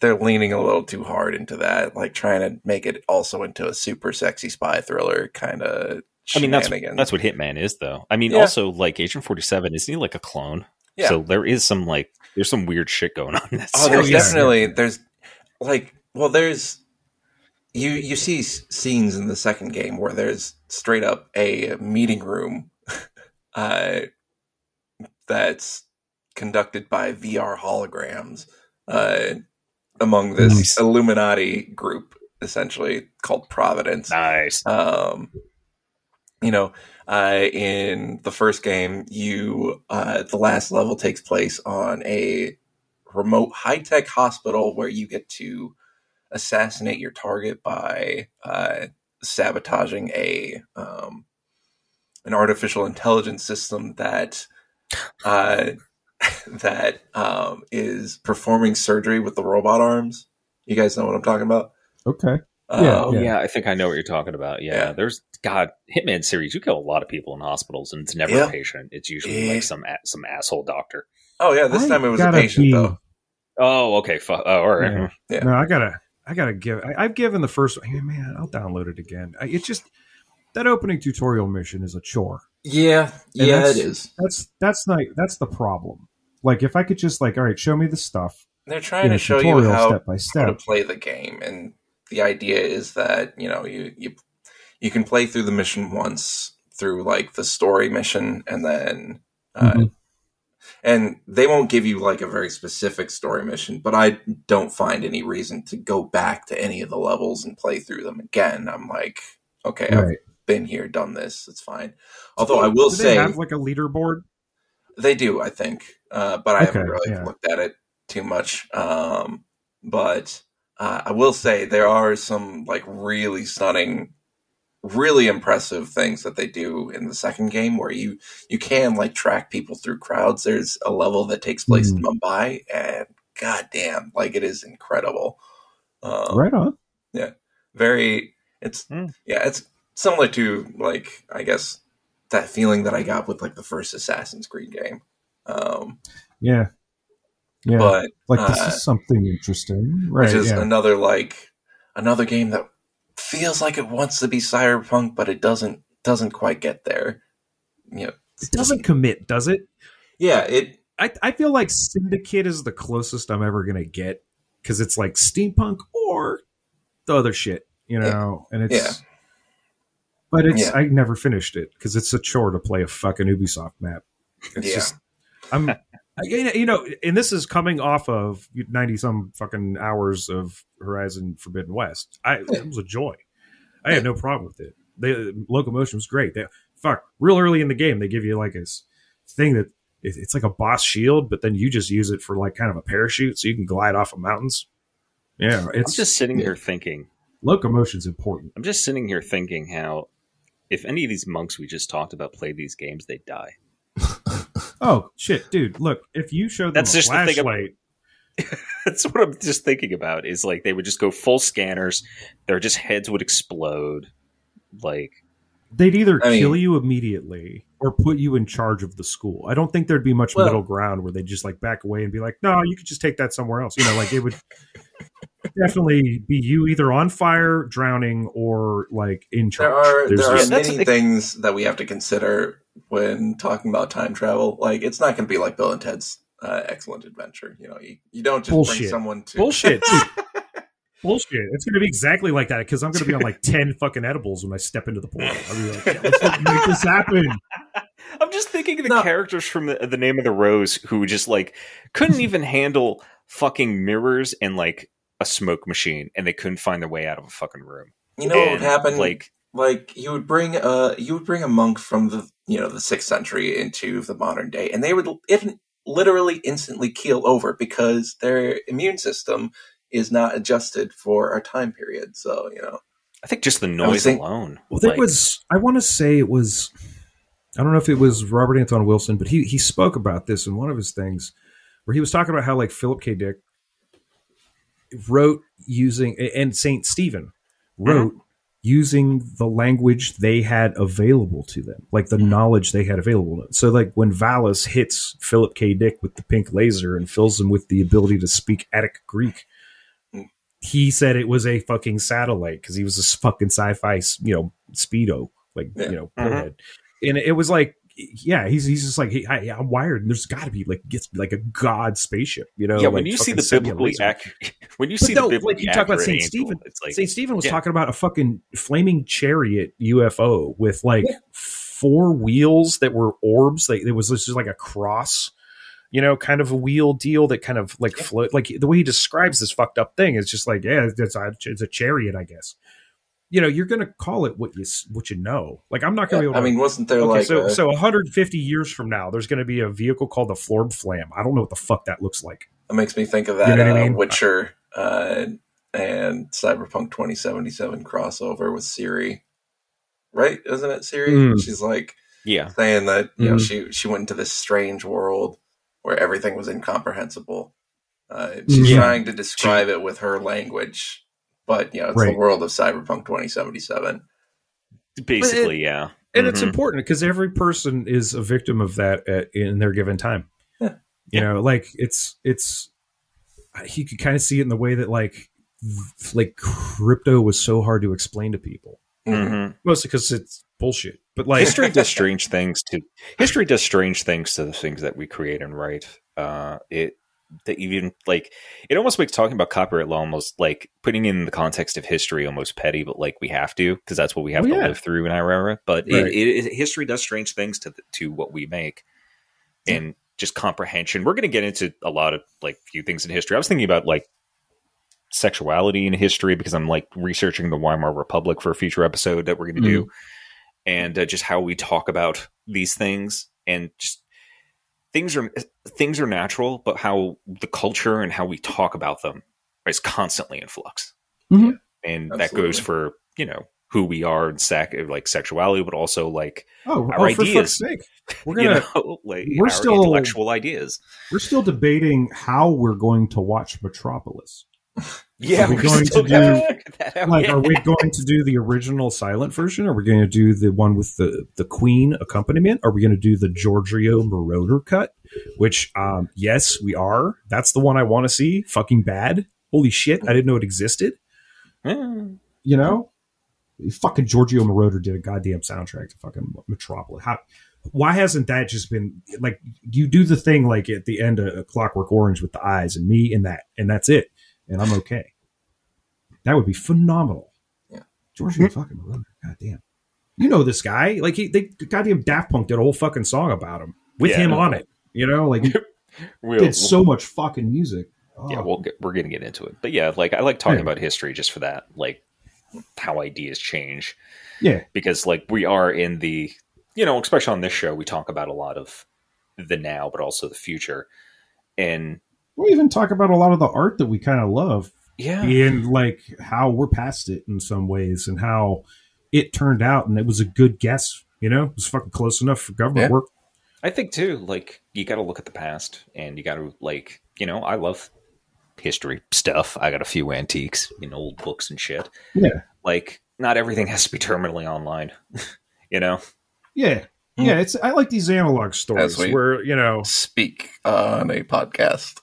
they're leaning a little too hard into that, like trying to make it also into a super sexy spy thriller kind of. I mean, that's that's what Hitman is, though. I mean, Yeah. also like Agent Forty Seven, isn't he like a clone? Yeah. So there is some like there's some weird shit going on. In that Oh, there's series. yeah. definitely there's like well, there's you you see s- scenes in the second game where there's straight up a meeting room uh, that's conducted by VR holograms uh, among this Nice. Illuminati group, essentially called Providence. nice. Um, you know, uh, in the first game, you uh, the last level takes place on a remote high tech hospital where you get to assassinate your target by uh, sabotaging a um, an artificial intelligence system that uh, that um, is performing surgery with the robot arms. You guys know what I'm talking about? Okay. Um, Yeah, Oh yeah. I think I know what you're talking about. Yeah, Yeah. there's God Hitman series. You kill a lot of people in hospitals, and it's never Yeah. a patient. It's usually Yeah. like some some asshole doctor. Oh yeah, this I time it was a patient be- though. Oh, okay. Fu- oh, all right. Yeah. Yeah. No, I gotta, I gotta give. I, I've given the first. Man, I'll download it again. I, it just that opening tutorial mission is a chore. Yeah, And yeah, it is. That's that's not that's the problem. Like if I could just like, all right, show me the stuff They're trying to show you how, step by step how to play the game, and the idea is that you know you you you can play through the mission once through like the story mission, and then uh, Mhm. And they won't give you like a very specific story mission. But I don't find any reason to go back to any of the levels and play through them again. I'm like, okay, I've been here, done this. It's fine. Although I will say they have like a leaderboard. They do, I think, uh, but I haven't really yeah. looked at it too much. Um, but uh, I will say there are some like really stunning, really impressive things that they do in the second game, where you you can like track people through crowds. There's a level that takes place in Hmm. Mumbai, and god damn, like it is incredible. Um, right on. Yeah. Very it's Hmm. yeah it's similar to like i guess that feeling that i got with like the first assassin's creed game um Yeah. Yeah. but like this uh, is something interesting. Right. which is yeah. another like another game that feels like it wants to be cyberpunk but it doesn't doesn't quite get there you know it doesn't commit, does it? yeah it I, I feel like Syndicate is the closest I'm ever gonna get because it's like steampunk or the other shit, you know. And it's, Yeah. but it's Yeah. I never finished it because it's a chore to play a fucking Ubisoft map. It's Yeah. just I'm, you know, and this is coming off of ninety some fucking hours of Horizon Forbidden West. I it was a joy. I had no problem with it. The locomotion was great. They, fuck, real early in the game, they give you like this thing that it's like a boss shield, but then you just use it for like kind of a parachute, so you can glide off of mountains. Yeah, I'm it's just sitting here thinking. locomotion's important. I'm just sitting here thinking how if any of these monks we just talked about play these games, they'd die. Oh shit, dude! Look, if you show them That's a just the thing ab- flashlight, That's what I'm just thinking about. Is like they would just go full scanners. Their just heads would explode. Like they'd either I mean- kill you immediately or put you in charge of the school. I don't think there'd be much Well- middle ground where they'd just like back away and be like, "No, you could just take that somewhere else." You know, like it would definitely be you either on fire, drowning, or like in charge. there are There's there are many the- things that we have to consider when talking about time travel like it's not going to be like bill and ted's uh, excellent adventure you know you, you don't just bring someone to bullshit, bullshit. It's going to be exactly like that because I'm going to be on like ten fucking edibles when I step into the portal. I'll be like, yeah, let's make this happen. I'm just thinking of the No. characters from the, the Name of the Rose who just like couldn't even handle fucking mirrors and like a smoke machine, and they couldn't find their way out of a fucking room. you know what would happen Like like you would bring a you would bring a monk from the you know the sixth century into the modern day and they would if, literally instantly keel over because their immune system is not adjusted for our time period so you know I think just the noise think- alone. Well, there like, was. I want to say it was. I don't know if it was Robert Anton Wilson, but he he spoke about this in one of his things, where he was talking about how like Philip K. Dick wrote using and Saint Stephen wrote mm-hmm. Using the language they had available to them, like the knowledge they had available. to them. So, like when Valis hits Philip K. Dick with the pink laser and fills him with the ability to speak Attic Greek, Mm. he said it was a fucking satellite because he was a fucking sci-fi, you know, speedo, like Yeah. you know, Mhm. head. and it was like. Yeah, he's he's just like hey, I, I'm wired, and there's got to be like gets like a god spaceship, you know. yeah, when like you see the biblically accurate, when you But see no, the like you talk about Saint Stephen. like St. Stephen was yeah. talking about a fucking flaming chariot UFO with like four wheels that were orbs. Like it was just like a cross, you know, kind of a wheel deal that kind of like float. Like the way he describes this fucked up thing is just like, yeah, it's a, it's a chariot, I guess. You know, you're gonna call it what you what you know. Like I'm not gonna be able. To, I mean wasn't there Okay, like so a- so 150 years from now, there's going to be a vehicle called the Florb Flam. I don't know what the fuck that looks like. It makes me think of that You know what I uh, mean? Witcher uh, and Cyberpunk 2077 crossover with Ciri. Right? Isn't it Ciri? Mm. She's like yeah, saying that you know Mhm. she she went into this strange world where everything was incomprehensible. Uh, she's Yeah. trying to describe it with her language, but you know it's Right. the world of Cyberpunk 2077. basically, yeah. and it's Mhm. important because every person is a victim of that at, in their given time. Yeah. You know, like it's it's you could kind of see it in the way that like like crypto was so hard to explain to people, Mhm. Mhm. mostly because it's bullshit. But like history does strange things to history does strange things to the things that we create and write. Uh, it that even like it almost makes talking about copyright law almost like putting in the context of history almost petty, but like we have to because that's what we have Oh, to yeah. live through in our era. But Right. it, it, history does strange things to the, to what we make and just comprehension. We're going to get into a lot of like few things in history. I was thinking about like sexuality in history because I'm like researching the Weimar Republic for a future episode that we're going to do, and uh, just how we talk about these things and just things are things are natural, but how the culture and how we talk about them is constantly in flux, Mhm. and that goes for you know who we are and sac- like sexuality, but also like Oh, Our oh for ideas. fuck's sake. We're gonna know, like we're our still- intellectual ideas. we're still debating how we're going to watch Metropolis. Yeah, Are we going to do-. Like, are we going to do the original silent version? Are we going to do the one with the the Queen accompaniment? Are we going to do the Giorgio Moroder cut? Which, um, yes, we are. That's the one I want to see. Fucking bad. Holy shit! I didn't know it existed. You know, fucking Giorgio Moroder did a goddamn soundtrack to fucking Metropolis. How? Why hasn't that just been like you do the thing like at the end of Clockwork Orange with the eyes and me and that and that's it and I'm okay. That would be phenomenal. Yeah. Giorgio fucking Moroder. Goddamn. You know this guy? Like he, they goddamn Daft Punk did a whole fucking song about him with Yeah, him no. on it. You know, like We'll- did so much fucking music. Oh. yeah, we'll oh. get, we're gonna get into it, but yeah, like I like talking Yeah. about history just for that, like how ideas change. yeah, because like we are in the you know especially on this show we talk about a lot of the now but also the future and we even talk about a lot of the art that we kind of love yeah. and like how we're past it in some ways and how it turned out and it was a good guess you know? It was fucking close enough for government Yeah. work. I think too like you got to look at the past and you got to like you know i love history stuff. I got a few antiques you know old books and shit. Yeah. Like not everything has to be terminally online you know? Yeah. Yeah mm. it's i like these analog stories As we- where you know Speak on a podcast,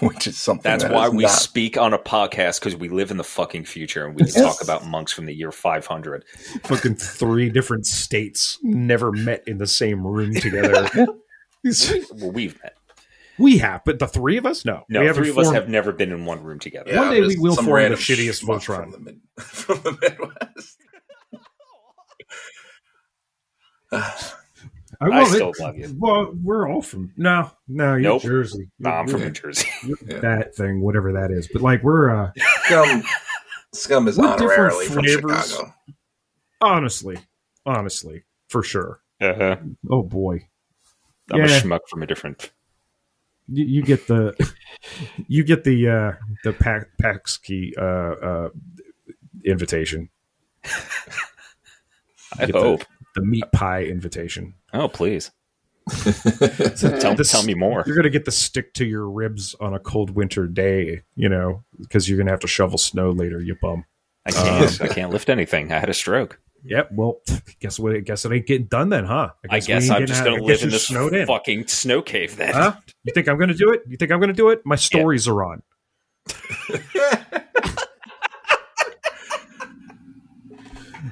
which is something that's that why is we not- speak on a podcast because we live in the fucking future and we can talk about monks from the year 500 fucking three different states never met in the same room together. Well we've met. We have but the three of us? No. No, we three haven't of us have never been in one room together. Yeah, One day we will some form the random shittiest Voltron. from the, mid- from the Midwest. I, I love still it. love you. Well, we're all from no, no, you're Nope. Jersey. No, I'm from New Jersey. Yeah. that thing, whatever that is. But like, we're uh, Scum, Scum is We're different honorarily from. Chicago. honestly, honestly, for sure. Uh-huh. Oh boy, I'm a Yeah. schmuck from a different. you, you get the, you get the uh the Pax Pax key uh uh invitation, I Get the- hope. The meat pie invitation. Oh, please. tell, This- tell me more. You're gonna get the stick to your ribs on a cold winter day, you know, because you're gonna have to shovel snow later. You bum. I can't. Um, I can't lift anything. I had a stroke. Yep. Well, guess what? I guess it ain't getting done then, huh? I we guess I'm just going to live in you're this snowed in. fucking snow cave then. Huh? You think I'm going to do it? You think I'm going to do it? My stories are on.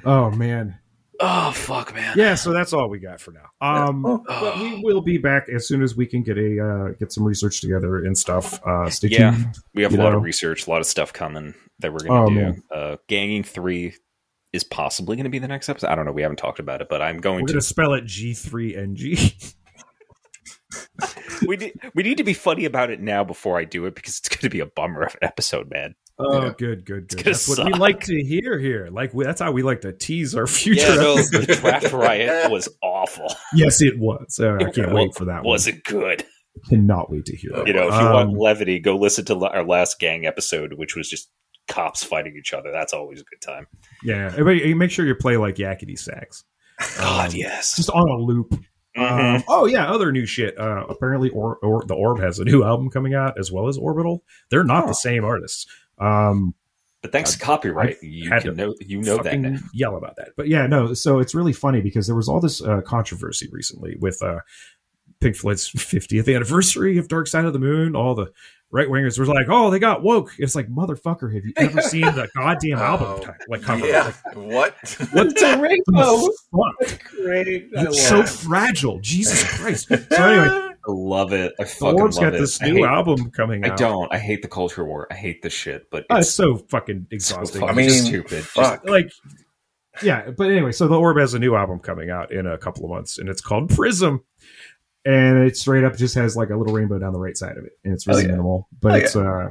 Oh man. Oh, fuck, man. Yeah. So that's all we got for now. Um, Oh, but we will be back as soon as we can get a uh, get some research together and stuff. Uh, stay Yeah. tuned. We have You a lot know? of research, a lot of stuff coming that we're Oh, going to man. do. Uh, Ganging 3 is possibly going to be the next episode. I don't know. We haven't talked about it, but I'm going We're to going to spell it G three N G. we need we need to be funny about it now before I do it because it's going to be a bummer of an episode, man. Oh, Yeah. good, good, good. gonna That's what we like to hear here. Like we, that's how we like to tease our future. Yeah, no, the draft riot was awful. yes, it was. Uh, I can't Well, wait for that. One. Was it good? one. Cannot wait to hear that. You know, if you Um, want levity, go listen to our last gang episode, which was just cops fighting each other. That's always a good time. Yeah, everybody, make sure you play like yakety sax. God, Um, yes. just on a loop. Mhm. Um, oh yeah, other new shit. Uh, apparently, or, or the Orb has a new album coming out as well as Orbital. They're not Oh. the same artists. Um, but thanks to copyright, I've you can to know you know that now. yell about that. But yeah, no. So it's really funny because there was all this uh, controversy recently with uh, Pink Floyd's 50th anniversary of Dark Side of the Moon. All the right wingers were like, "Oh, they got woke." It's like, motherfucker, have you ever seen the goddamn album Oh, ti- like cover? yeah. Like, What? what It's a rainbow. the fuck? Great. It's love so fragile. Jesus Christ. So anyway, I love it. I fucking Orb's love got it. this I new hate- album coming I out. don't. I hate the culture war. I hate this shit. But Oh, it's it's so fucking so exhausting. fucking I mean, stupid. Just- like yeah but anyway so the orb has a new album coming out in a couple of months and it's called prism and it straight up just has like a little rainbow down the right side of it and it's really Oh, yeah. minimal but Oh, it's uh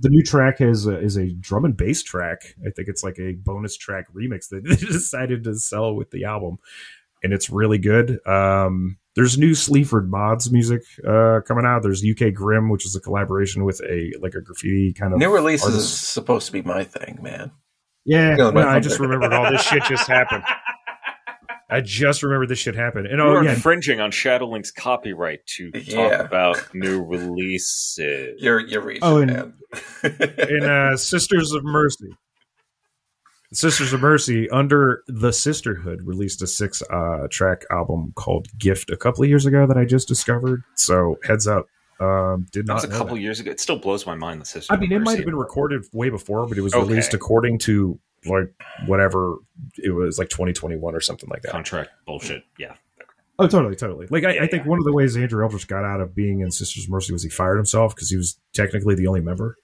the new track is a, is a drum and bass track i think it's like a bonus track remix that they decided to sell with the album and it's really good um there's new Sleaford mods music uh coming out there's uk grim which is a collaboration with a like a graffiti kind of New release artists. is supposed to be my thing, man. Yeah, no, I just remembered all this shit just happened. I just remembered this shit happened. And You're oh yeah, infringing on Shadowlink's copyright to talk Yeah. about new releases. You're you're reaching, Oh, and- man. in uh, Sisters of Mercy. Sisters of Mercy, under the Sisterhood, released a six uh, track album called Gift a couple of years ago that I just discovered. So heads up. Um, did That not was a couple that. years ago. It still blows my mind. The system. I mean, it might have been recorded way before, but it was Okay. released according to like whatever it was, like 2021 or something like that. contract bullshit. Yeah, Oh, totally, totally. Like, I, I think Yeah. one of the ways Andrew Eldritch got out of being in Sisters of Mercy was he fired himself because he was technically the only member.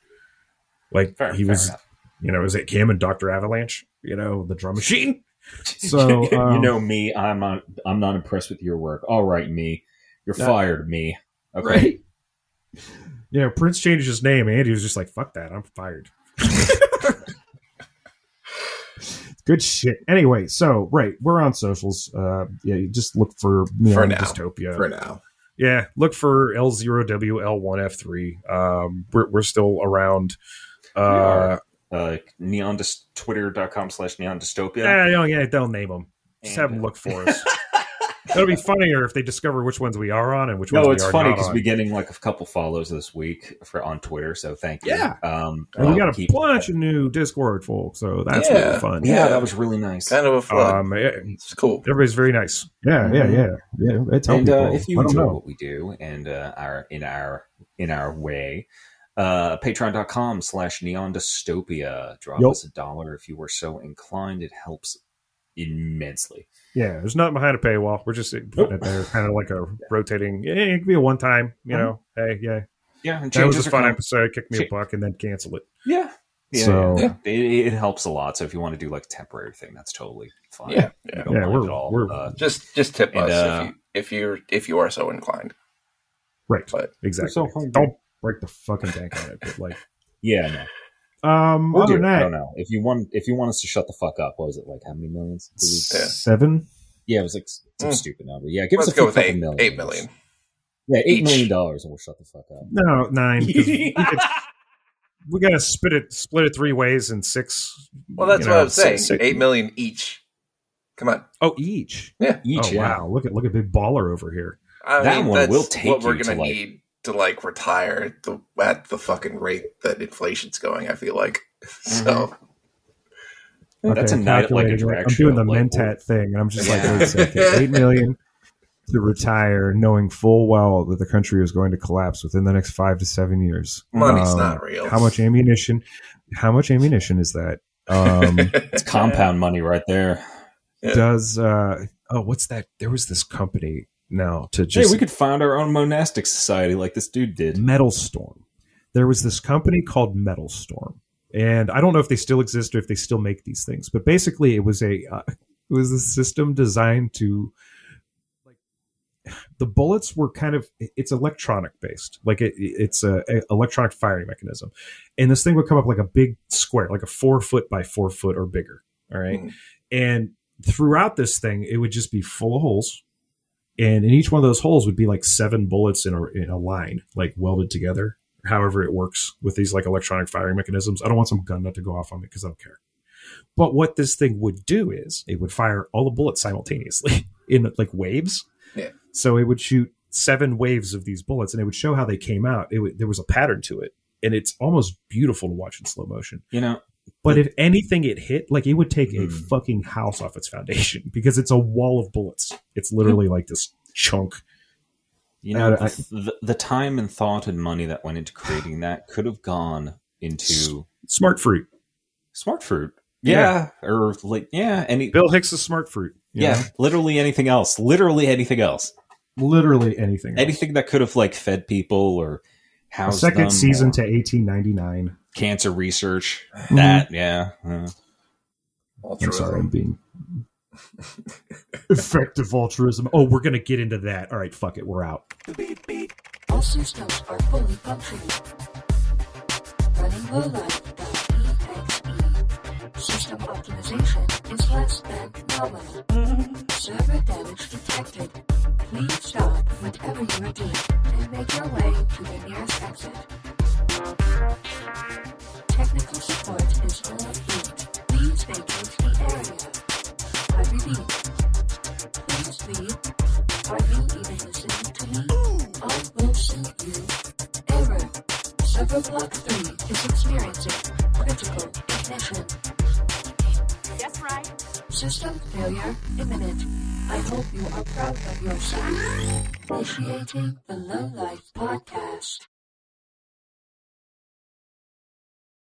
Like, fair, he fair was, enough. You know, is it him and Doctor Avalanche, you know, the drum machine. So, you um, know me, I'm not. I'm not impressed with your work. All right, me, you're Yeah. fired, me. Okay. right? You know, Prince changed his name. Andy was just like, "Fuck that, I'm fired." Good shit. Anyway, so right, we're on socials. Uh, yeah, you just look for Neon For now. Dystopia. For now. Yeah, look for L0WL1F3. Um, we're, we're still around. Uh, are. Uh, neon dys- twitter.com slash neon dystopia. yeah, yeah, yeah, don't name them. Just have them look for us. That'll be funnier if they discover which ones we are on and which No, ones it's we are funny because we're getting like a couple follows this week for on Twitter. So thank you. Yeah. Um, And we I'll got a keep- bunch of new Discord folk, so that's Yeah. really fun. Yeah, Yeah. that was really nice. Kind of a flood. Um, yeah, it's cool. everybody's very nice. Yeah, yeah, yeah, yeah. I tell and uh, if you let 'em enjoy know. what we do and uh, our in our in our way uh patreon.com slash neon dystopia drop Yup. us a dollar if you were so inclined it helps immensely yeah, there's nothing behind a paywall. We're just putting it there, kind of like a rotating. It could be a one time. You know, hey, yeah, yeah and that was changes a fun com- episode. Kick me a buck and then cancel it. yeah yeah, So- yeah. It, it helps a lot so if you want to do like a temporary thing that's totally fine Yeah, yeah. Yeah, we're- all. we're- uh, Just just tip And, us uh, if you if you're if you are so inclined. Right, But exactly. so. Don't break the fucking bank on it. But like, yeah no um, We'll other do than it. I don't know if you want if you want us to shut the fuck up what was it like how many millions Yeah. seven. yeah it was like some Mm. stupid number yeah give let's us a go with couple eight million eight million. yeah eight Each. million dollars and we'll shut the fuck up No, nine. we, could- we gotta split it, split it three ways and six. Well, that's you what I'm saying. six- Eight million each. Come on. Oh, each. Yeah. each oh yeah wow! Look at look at big baller over here. I That mean, one will take what we're you to, gonna like- need to like retire the at the fucking rate that inflation's going. I feel like so. That's a Okay, night at, like, a calculating it. drag I'm doing the like, Mentat thing, and I'm just like, wait a second, eight million to retire, knowing full well that the country is going to collapse within the next five to seven years. Money's Um, not real. How much ammunition? How much ammunition is that? Um, It's compound money right there. Does uh oh what's that? There was this company now to just. Hey, we could found our own monastic society like this dude did. Metal Storm. There was this company called Metal Storm, and I don't know if they still exist or if they still make these things. But basically, it was a uh, it was a system designed to like the bullets were kind of it's electronic based, like it, it's a, a electronic firing mechanism, and this thing would come up like a big square, like a four foot by four foot or bigger. All right, Mm. and throughout this thing, it would just be full of holes and in each one of those holes would be like seven bullets in a, in a line, like welded together. However, it works with these like electronic firing mechanisms. I don't want some gun nut to go off on me because I don't care. But what this thing would do is it would fire all the bullets simultaneously in like waves. Yeah. So it would shoot seven waves of these bullets, and it would show how they came out. It would, there was a pattern to it, and it's almost beautiful to watch in slow motion. You know, But if anything it hit, like it would take a Mhm. fucking house off its foundation because it's a wall of bullets. It's literally like this chunk. you know, I- the, the, the time and thought and money that went into creating that could have gone into Smart fruit. smart fruit. Yeah. Yeah, or like yeah, any Bill Hicks is smart fruit. yeah, know? literally anything else. Literally anything else. literally anything. else. Anything that could have like fed people or A second them season to 1899. cancer research. Mhm. That yeah. uh, I'm sorry, I'm being effective altruism. Oh, we're gonna get into that. All right, fuck it, we're out. All systems are fully functioning. Running lowlife.exe. System optimization is less than nominal. Server damage detected. Please stop whatever you are doing and make your way to the nearest exit. Technical support is all fleet. Please vacate the area. I repeat. Please leave. Are you even listening to me? I will shoot you. Error. Server block 3 is experiencing critical ignition. Yes, right. System failure imminent. I hope you are proud of yourself. Initiating the Low Life Podcast.